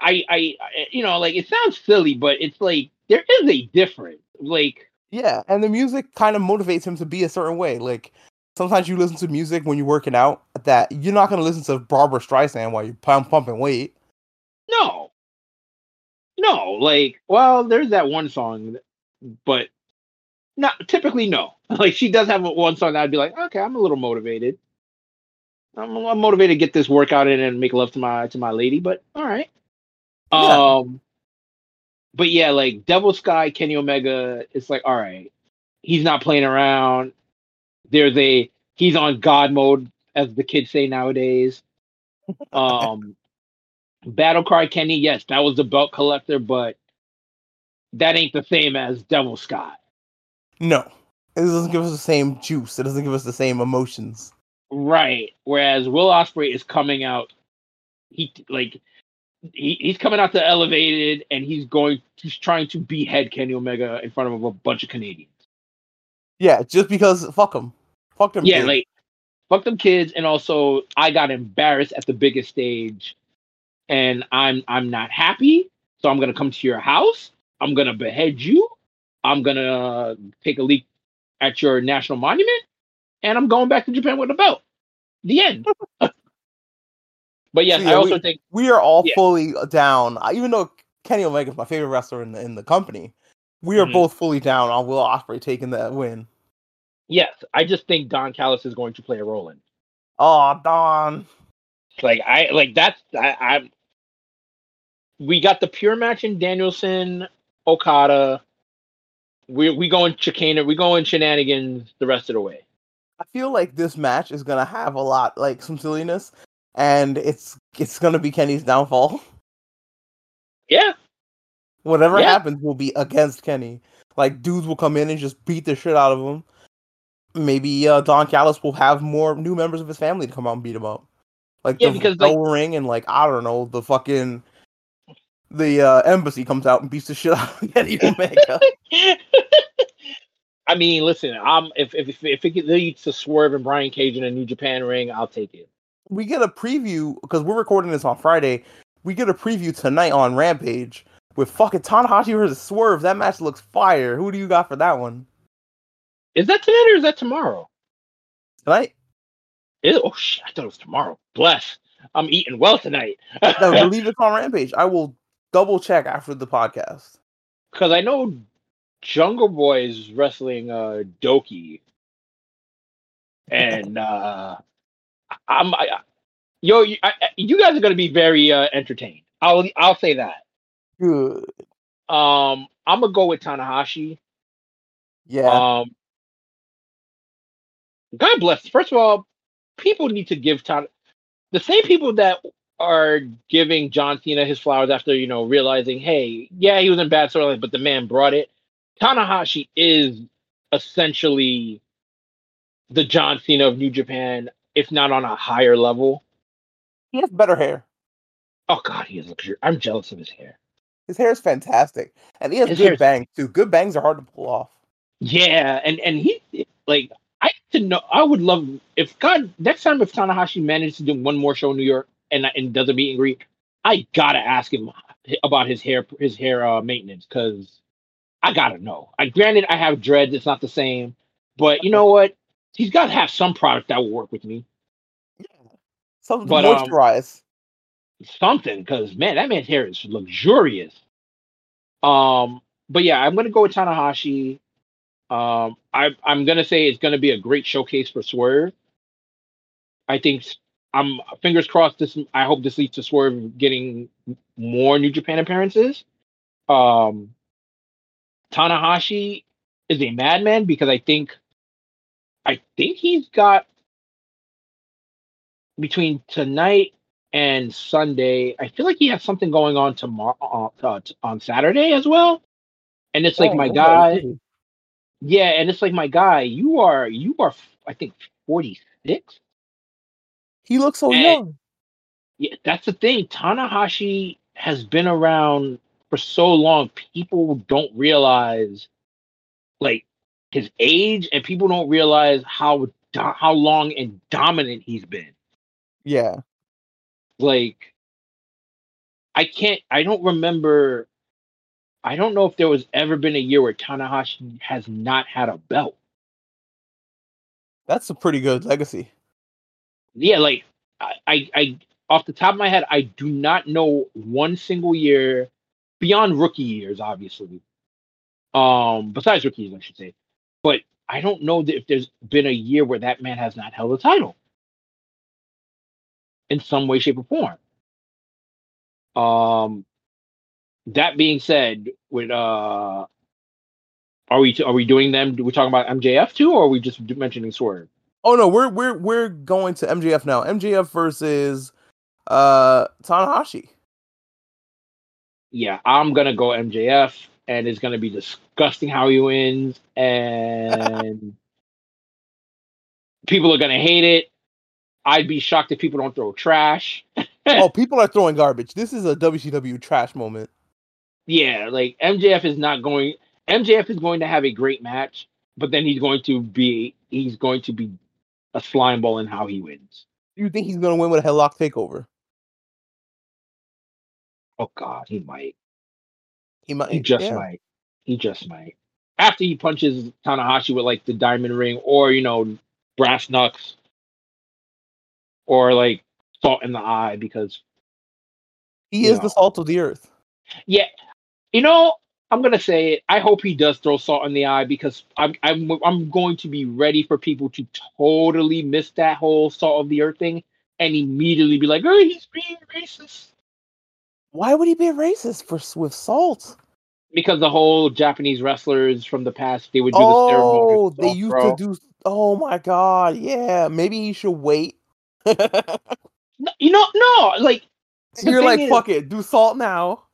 I, I, I, you know, like it sounds silly, but it's like there is a difference. Like, Yeah, and the music kind of motivates him to be a certain way. Like sometimes you listen to music when you're working out that you're not gonna listen to Barbra Streisand while you're pump, pumping weight. no, no, like, well, there's that one song, but not typically no. <laughs> Like, she does have one song that I'd be like, okay, I'm a little motivated. I'm, I'm motivated to get this workout in and make love to my to my lady, but all right. Yeah. Um, but yeah, like Devil Sky, Kenny Omega, it's like, all right, he's not playing around. There's a he's on God mode, as the kids say nowadays. <laughs> Um, Battle Cry Kenny, yes, that was the belt collector, but that ain't the same as Devil scott No, it doesn't give us the same juice. It doesn't give us the same emotions. Right. Whereas Will Ospreay is coming out, he like he, he's coming out to elevated and he's going he's trying to behead Kenny Omega in front of a bunch of Canadians. Yeah, just because fuck him, fuck them. Yeah, kids. like fuck them kids, and also I got embarrassed at the biggest stage, and I'm I'm not happy. So I'm gonna come to your house. I'm gonna behead you. I'm gonna take a leak at your national monument, and I'm going back to Japan with a belt. The end. <laughs> but yes, So, I also we- think we are all Yeah. fully down. Even though Kenny Omega is my favorite wrestler in the in the company, we are Mhm. both fully down on Will Ospreay taking that win. Yes, I just think Don Callis is going to play a role in. Oh, Don. Like I like that's I, I'm. We got the pure match in Danielson, Okada. We we going chicane, we going shenanigans the rest of the way. I feel like this match is gonna have a lot like some silliness, and it's it's gonna be Kenny's downfall. Yeah, Whatever Yeah. happens will be against Kenny. Like dudes will come in and just beat the shit out of him. Maybe uh, Don Callis will have more new members of his family to come out and beat him up. Like Yeah, the because, bell ring and like I don't know the fucking the uh, embassy comes out and beats the shit <laughs> out of Kenny Omega. <laughs> I mean, listen, I'm if if if, if it leads to Swerve and Brian Cage in a New Japan ring, I'll take it. we get a preview because we're recording this on Friday. We get a preview tonight on Rampage with fucking Tanahashi versus Swerve. That match looks fire. Who do you got for that one Is that tonight or is that tomorrow? tonight? Is- oh shit, I thought it was tomorrow. Bless. I'm eating well tonight. No, I <laughs> believe it's on Rampage. I will double check after the podcast. because I know Jungle Boy is wrestling uh Doki, and uh I'm I, yo you, I- you guys are gonna be very uh, entertained. I'll I'll say that. Good. Um, I'm gonna go with Tanahashi. Yeah. Um, God bless. First of all, people need to give Tan the same people that are giving John Cena his flowers after you know realizing, hey, yeah, he was in bad storyline, but the man brought it. Tanahashi is essentially the John Cena of New Japan, if not on a higher level. He has better hair. Oh God, he is luxurious. I'm jealous of his hair. His hair is fantastic, and he has His good bangs too. Good bangs are hard to pull off. Yeah, and and he like I to know. I would love if God next time if Tanahashi manages to do one more show in New York and and does a meet and greet, I gotta ask him about his hair his hair uh, maintenance because I gotta know. I granted I have dreads, it's not the same, but you know what? He's got to have some product that will work with me. Something to But, um, moisturize. something because man, that man's hair is luxurious. Um, but yeah, I'm gonna go with Tanahashi. Um, I I'm gonna say it's gonna be a great showcase for Swerve. I think I'm fingers crossed. This I hope this leads to Swerve getting more New Japan appearances. Um, Tanahashi is a madman because I think I think he's got between tonight and Sunday. I feel like he has something going on tomorrow uh, on Saturday as well. And it's like Oh, my okay. Guy, yeah, and it's like my guy. You are you are I think forty six. He looks so And- young. Yeah, that's the thing. Tanahashi has been around for so long. People don't realize like his age, and people don't realize how do- how long and dominant he's been. Yeah. like I can't I don't remember I don't know if there was ever been a year where Tanahashi has not had a belt. That's a pretty good legacy. Yeah, like I, I, I off the top of my head, I do not know one single year beyond rookie years, obviously. Um, besides rookies, I should say. But I don't know that if there's been a year where that man has not held a title in some way, shape, or form. Um, that being said, with uh, are we are we doing them? We're talking about MJF too, or are we just mentioning Swerve? Oh no, we're we're we're going to MJF now. MJF versus uh Tanahashi. Yeah, I'm gonna go MJF, and it's gonna be disgusting how he wins, and <laughs> people are gonna hate it. I'd be shocked if people don't throw trash. <laughs> oh, people are throwing garbage. This is a WCW trash moment. Yeah, like MJF is not going. MJF is going to have a great match, but then he's going to be he's going to be a slime ball in how he wins. You think he's gonna win with a headlock takeover? Oh God, he might. He might. He just yeah. might. He just might. After he punches Tanahashi with like the diamond ring, or you know, brass knucks, or like salt in the eye, because He is the salt of the earth. yeah, you know, I'm gonna say it. I hope he does throw salt in the eye because I'm I'm I'm going to be ready for people to totally miss that whole salt of the earth thing and immediately be like, oh, he's being racist. Why would he be racist for with salt? Because the whole Japanese wrestlers from the past, they would do the ceremony. Oh, they used bro. to do. Oh my god, yeah. Maybe he should wait. <laughs> No, you know, no, like You're like, is- fuck it, do salt now.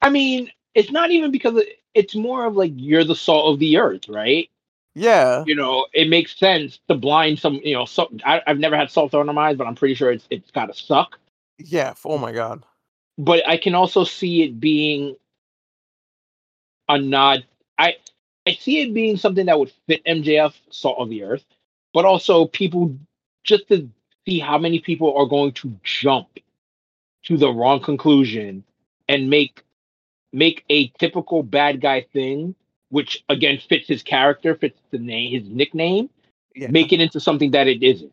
I mean, it's not even because it, it's more of like you're the salt of the earth, right? Yeah. You know, it makes sense to blind some. You know, so I, I've never had salt thrown on my eyes, but I'm pretty sure it's it's got to suck. Yeah. Oh my god. But I can also see it being a nod. I I see it being something that would fit MJF, salt of the earth, but also people just to see how many people are going to jump to the wrong conclusion and make make a typical bad guy thing, which again fits his character, fits the name, his nickname, Yeah. make it into something that it isn't.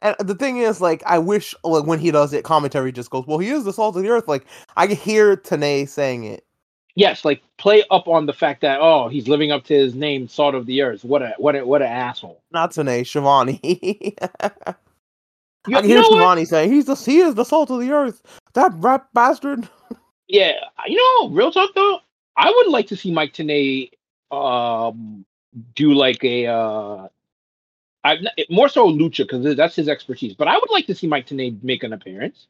And the thing is, like, I wish, like, when he does it, commentary just goes, "Well, he is the salt of the earth." Like, I can hear Tenay saying it. Yes, like play up on the fact that oh, he's living up to his name, salt of the earth. What a what a what an asshole. Not Tenay, Schiavone. <laughs> You, I can hear? Schiavone saying, "He's the he is the salt of the earth." That rap bastard. <laughs> Yeah, you know, real talk though, I would like to see Mike Tenay um do like a uh I more so lucha because that's his expertise. But I would like to see Mike Tenay make an appearance.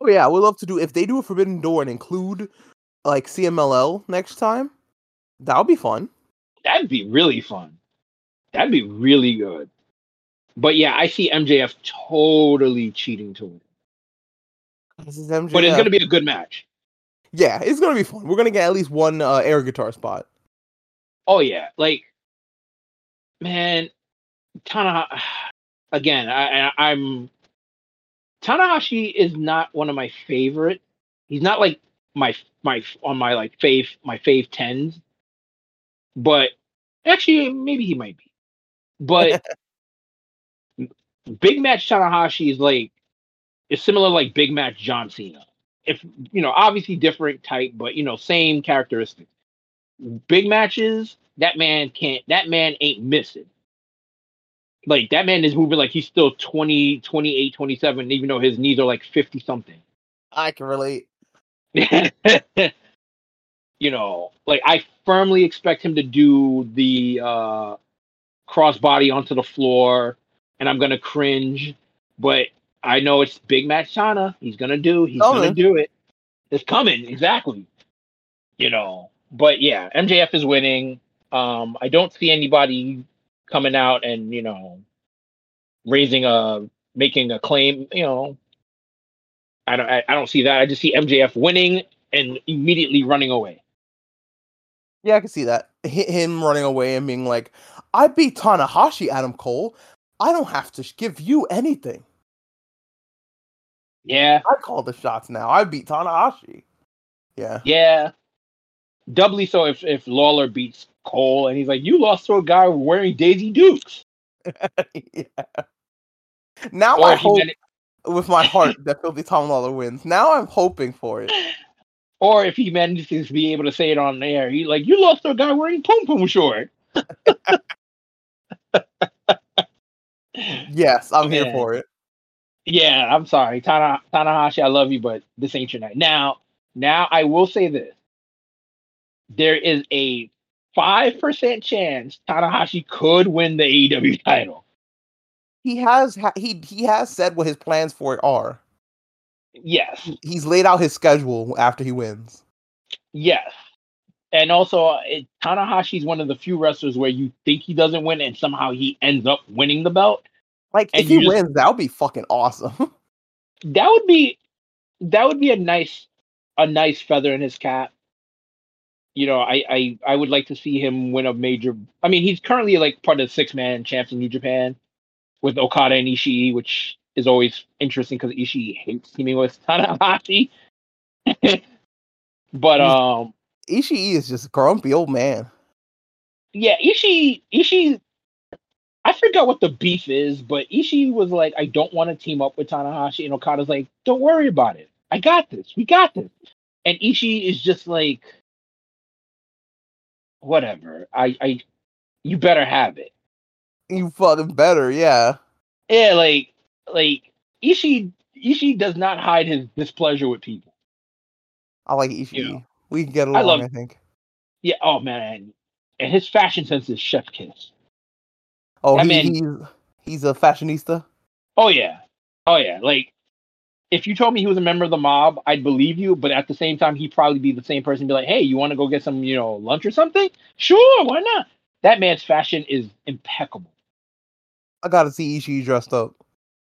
Oh yeah, I would love to do if they do a Forbidden Door and include like CMLL next time. That would be fun. That'd be really fun. That'd be really good. But yeah, I see MJF totally cheating to win. This is MJF. But it's gonna be a good match. Yeah, it's gonna be fun. We're gonna get at least one uh, air guitar spot. Oh yeah, like man, Tanahashi. <sighs> Again, I, I, I'm Tanahashi is not one of my favorite. He's not like my my on my like fave my fave tens, but actually maybe he might be. But <laughs> big match Tanahashi is like is similar like big match John Cena. If you know, obviously different type, but you know, same characteristics. Big matches, that man can't that man ain't missing. Like that man is moving like he's still 20, 28, 27, even though his knees are like 50 something. I can relate. <laughs> you know, like I firmly expect him to do the uh crossbody onto the floor and I'm gonna cringe, but I know it's big match China. He's gonna do he's Oh, gonna man. do it. It's coming, exactly. You know, but yeah, MJF is winning. Um, I don't see anybody coming out and, you know, raising a making a claim, you know. I don't I, I don't see that. I just see MJF winning and immediately running away. Yeah, I can see that. Hi- Him running away and being like, "I beat Tanahashi, Adam Cole. I don't have to give you anything. Yeah, I call the shots now. I beat Tanahashi." Yeah. yeah. Doubly so if if Lawlor beats Cole and he's like, You lost to a guy wearing Daisy Dukes. <laughs> yeah. Now Or I hope with my heart <laughs> that Filthy Tom Lawlor wins. Now I'm hoping for it. or if he manages to be able to say it on air, he like, You lost to a guy wearing pom pom short. <laughs> Yes, I'm here for it. Yeah, I'm sorry, Tana, Tanahashi. I love you, but this ain't your night. Now, now I will say this: there is a five percent chance Tanahashi could win the AEW title. He has he he has said what his plans for it are. Yes, He's laid out his schedule after he wins. yes, and also it, Tanahashi's one of the few wrestlers where you think he doesn't win, and somehow he ends up winning the belt. Like And if he just- wins, that would be fucking awesome. <laughs> That would be, that would be a nice, a nice feather in his cap. You know, I, I, I would like to see him win a major. I mean, he's currently like part of the six man champs in New Japan with Okada and Ishii, which is always interesting because Ishii hates teaming with <laughs> Tanahashi. <laughs> but um, Ishii is just a grumpy old man. yeah, Ishii, Ishii. I forgot what the beef is, but Ishii was like, I don't want to team up with Tanahashi, and Okada's like, don't worry about it. I got this. We got this. And Ishii is just like, whatever. I, I, you better have it. You fucking better, yeah. Yeah, like, like Ishii, Ishii does not hide his displeasure with people. I like Ishii. You know, we can get I along, I, love- think. Yeah. Oh man, and his fashion sense is chef kiss. Oh, That he, man- he's he's a fashionista. Oh yeah. Oh yeah. Like if you told me he was a member of the mob, I'd believe you, but at the same time he'd probably be the same person be like, "Hey, you want to go get some, you know, lunch or something?" Sure, why not? That man's fashion is impeccable. I gotta see Ishii dressed up.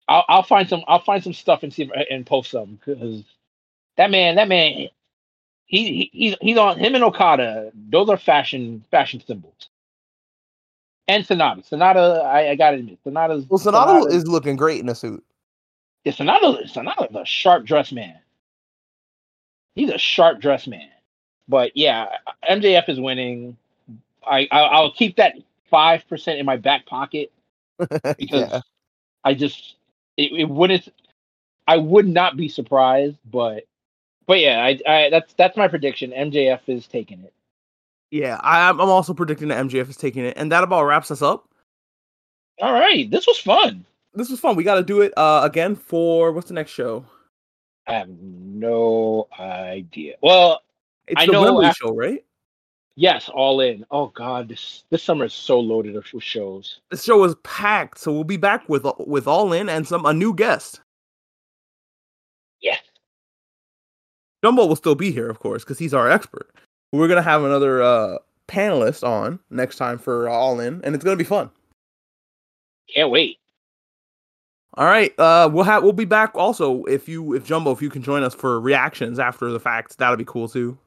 I'll, I'll find some I'll find some stuff and see if, and post some cuz that man, that man he, he he's he's on him and Okada. Those are fashion fashion symbols. And Sanada. Sanada, I, I gotta admit, Sanada's Well, Sanada is looking great in a suit. Yeah, Sanada, Sanada's a sharp dressed man. He's a sharp dressed man. But yeah, MJF is winning. I, I I'll keep that five percent in my back pocket <laughs> because yeah. I just it, it wouldn't. I would not be surprised, but but yeah, I, I that's that's my prediction. MJF is taking it. Yeah, I, I'm I'm also predicting that MJF is taking it, and that about wraps us up. All right, this was fun. This was fun. We got to do it uh, again for what's the next show? I have no idea. Well, It's I the know Wembley af- show, right? yes, all in. Oh God, this this summer is so loaded with with shows. This show is packed, so we'll be back with with all in and some a new guest. Yes. Jumbo will still be here, of course, because he's our expert. We're gonna have another uh, panelist on next time for uh, All In, and it's gonna be fun. Can't wait. All right, uh, we'll have we'll be back also if you if Jumbo if you can join us for reactions after the fact, that'll be cool too.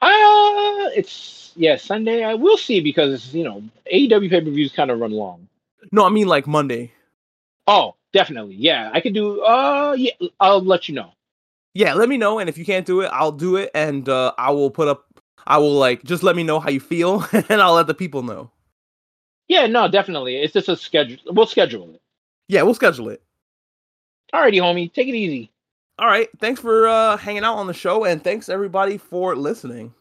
Uh it's yeah Sunday. I will see because you know AEW pay per views kind of run long. No, I mean like Monday. Oh, definitely. Yeah, I could do. Uh, yeah, I'll let you know. Yeah, let me know, and if you can't do it, I'll do it, and uh, I will put up. I will like just let me know how you feel, <laughs> and I'll let the people know. Yeah, no, definitely. It's just a schedule. We'll schedule it. Yeah, we'll schedule it. Alrighty, homie. Take it easy. All right. Thanks for uh, hanging out on the show, and thanks everybody for listening.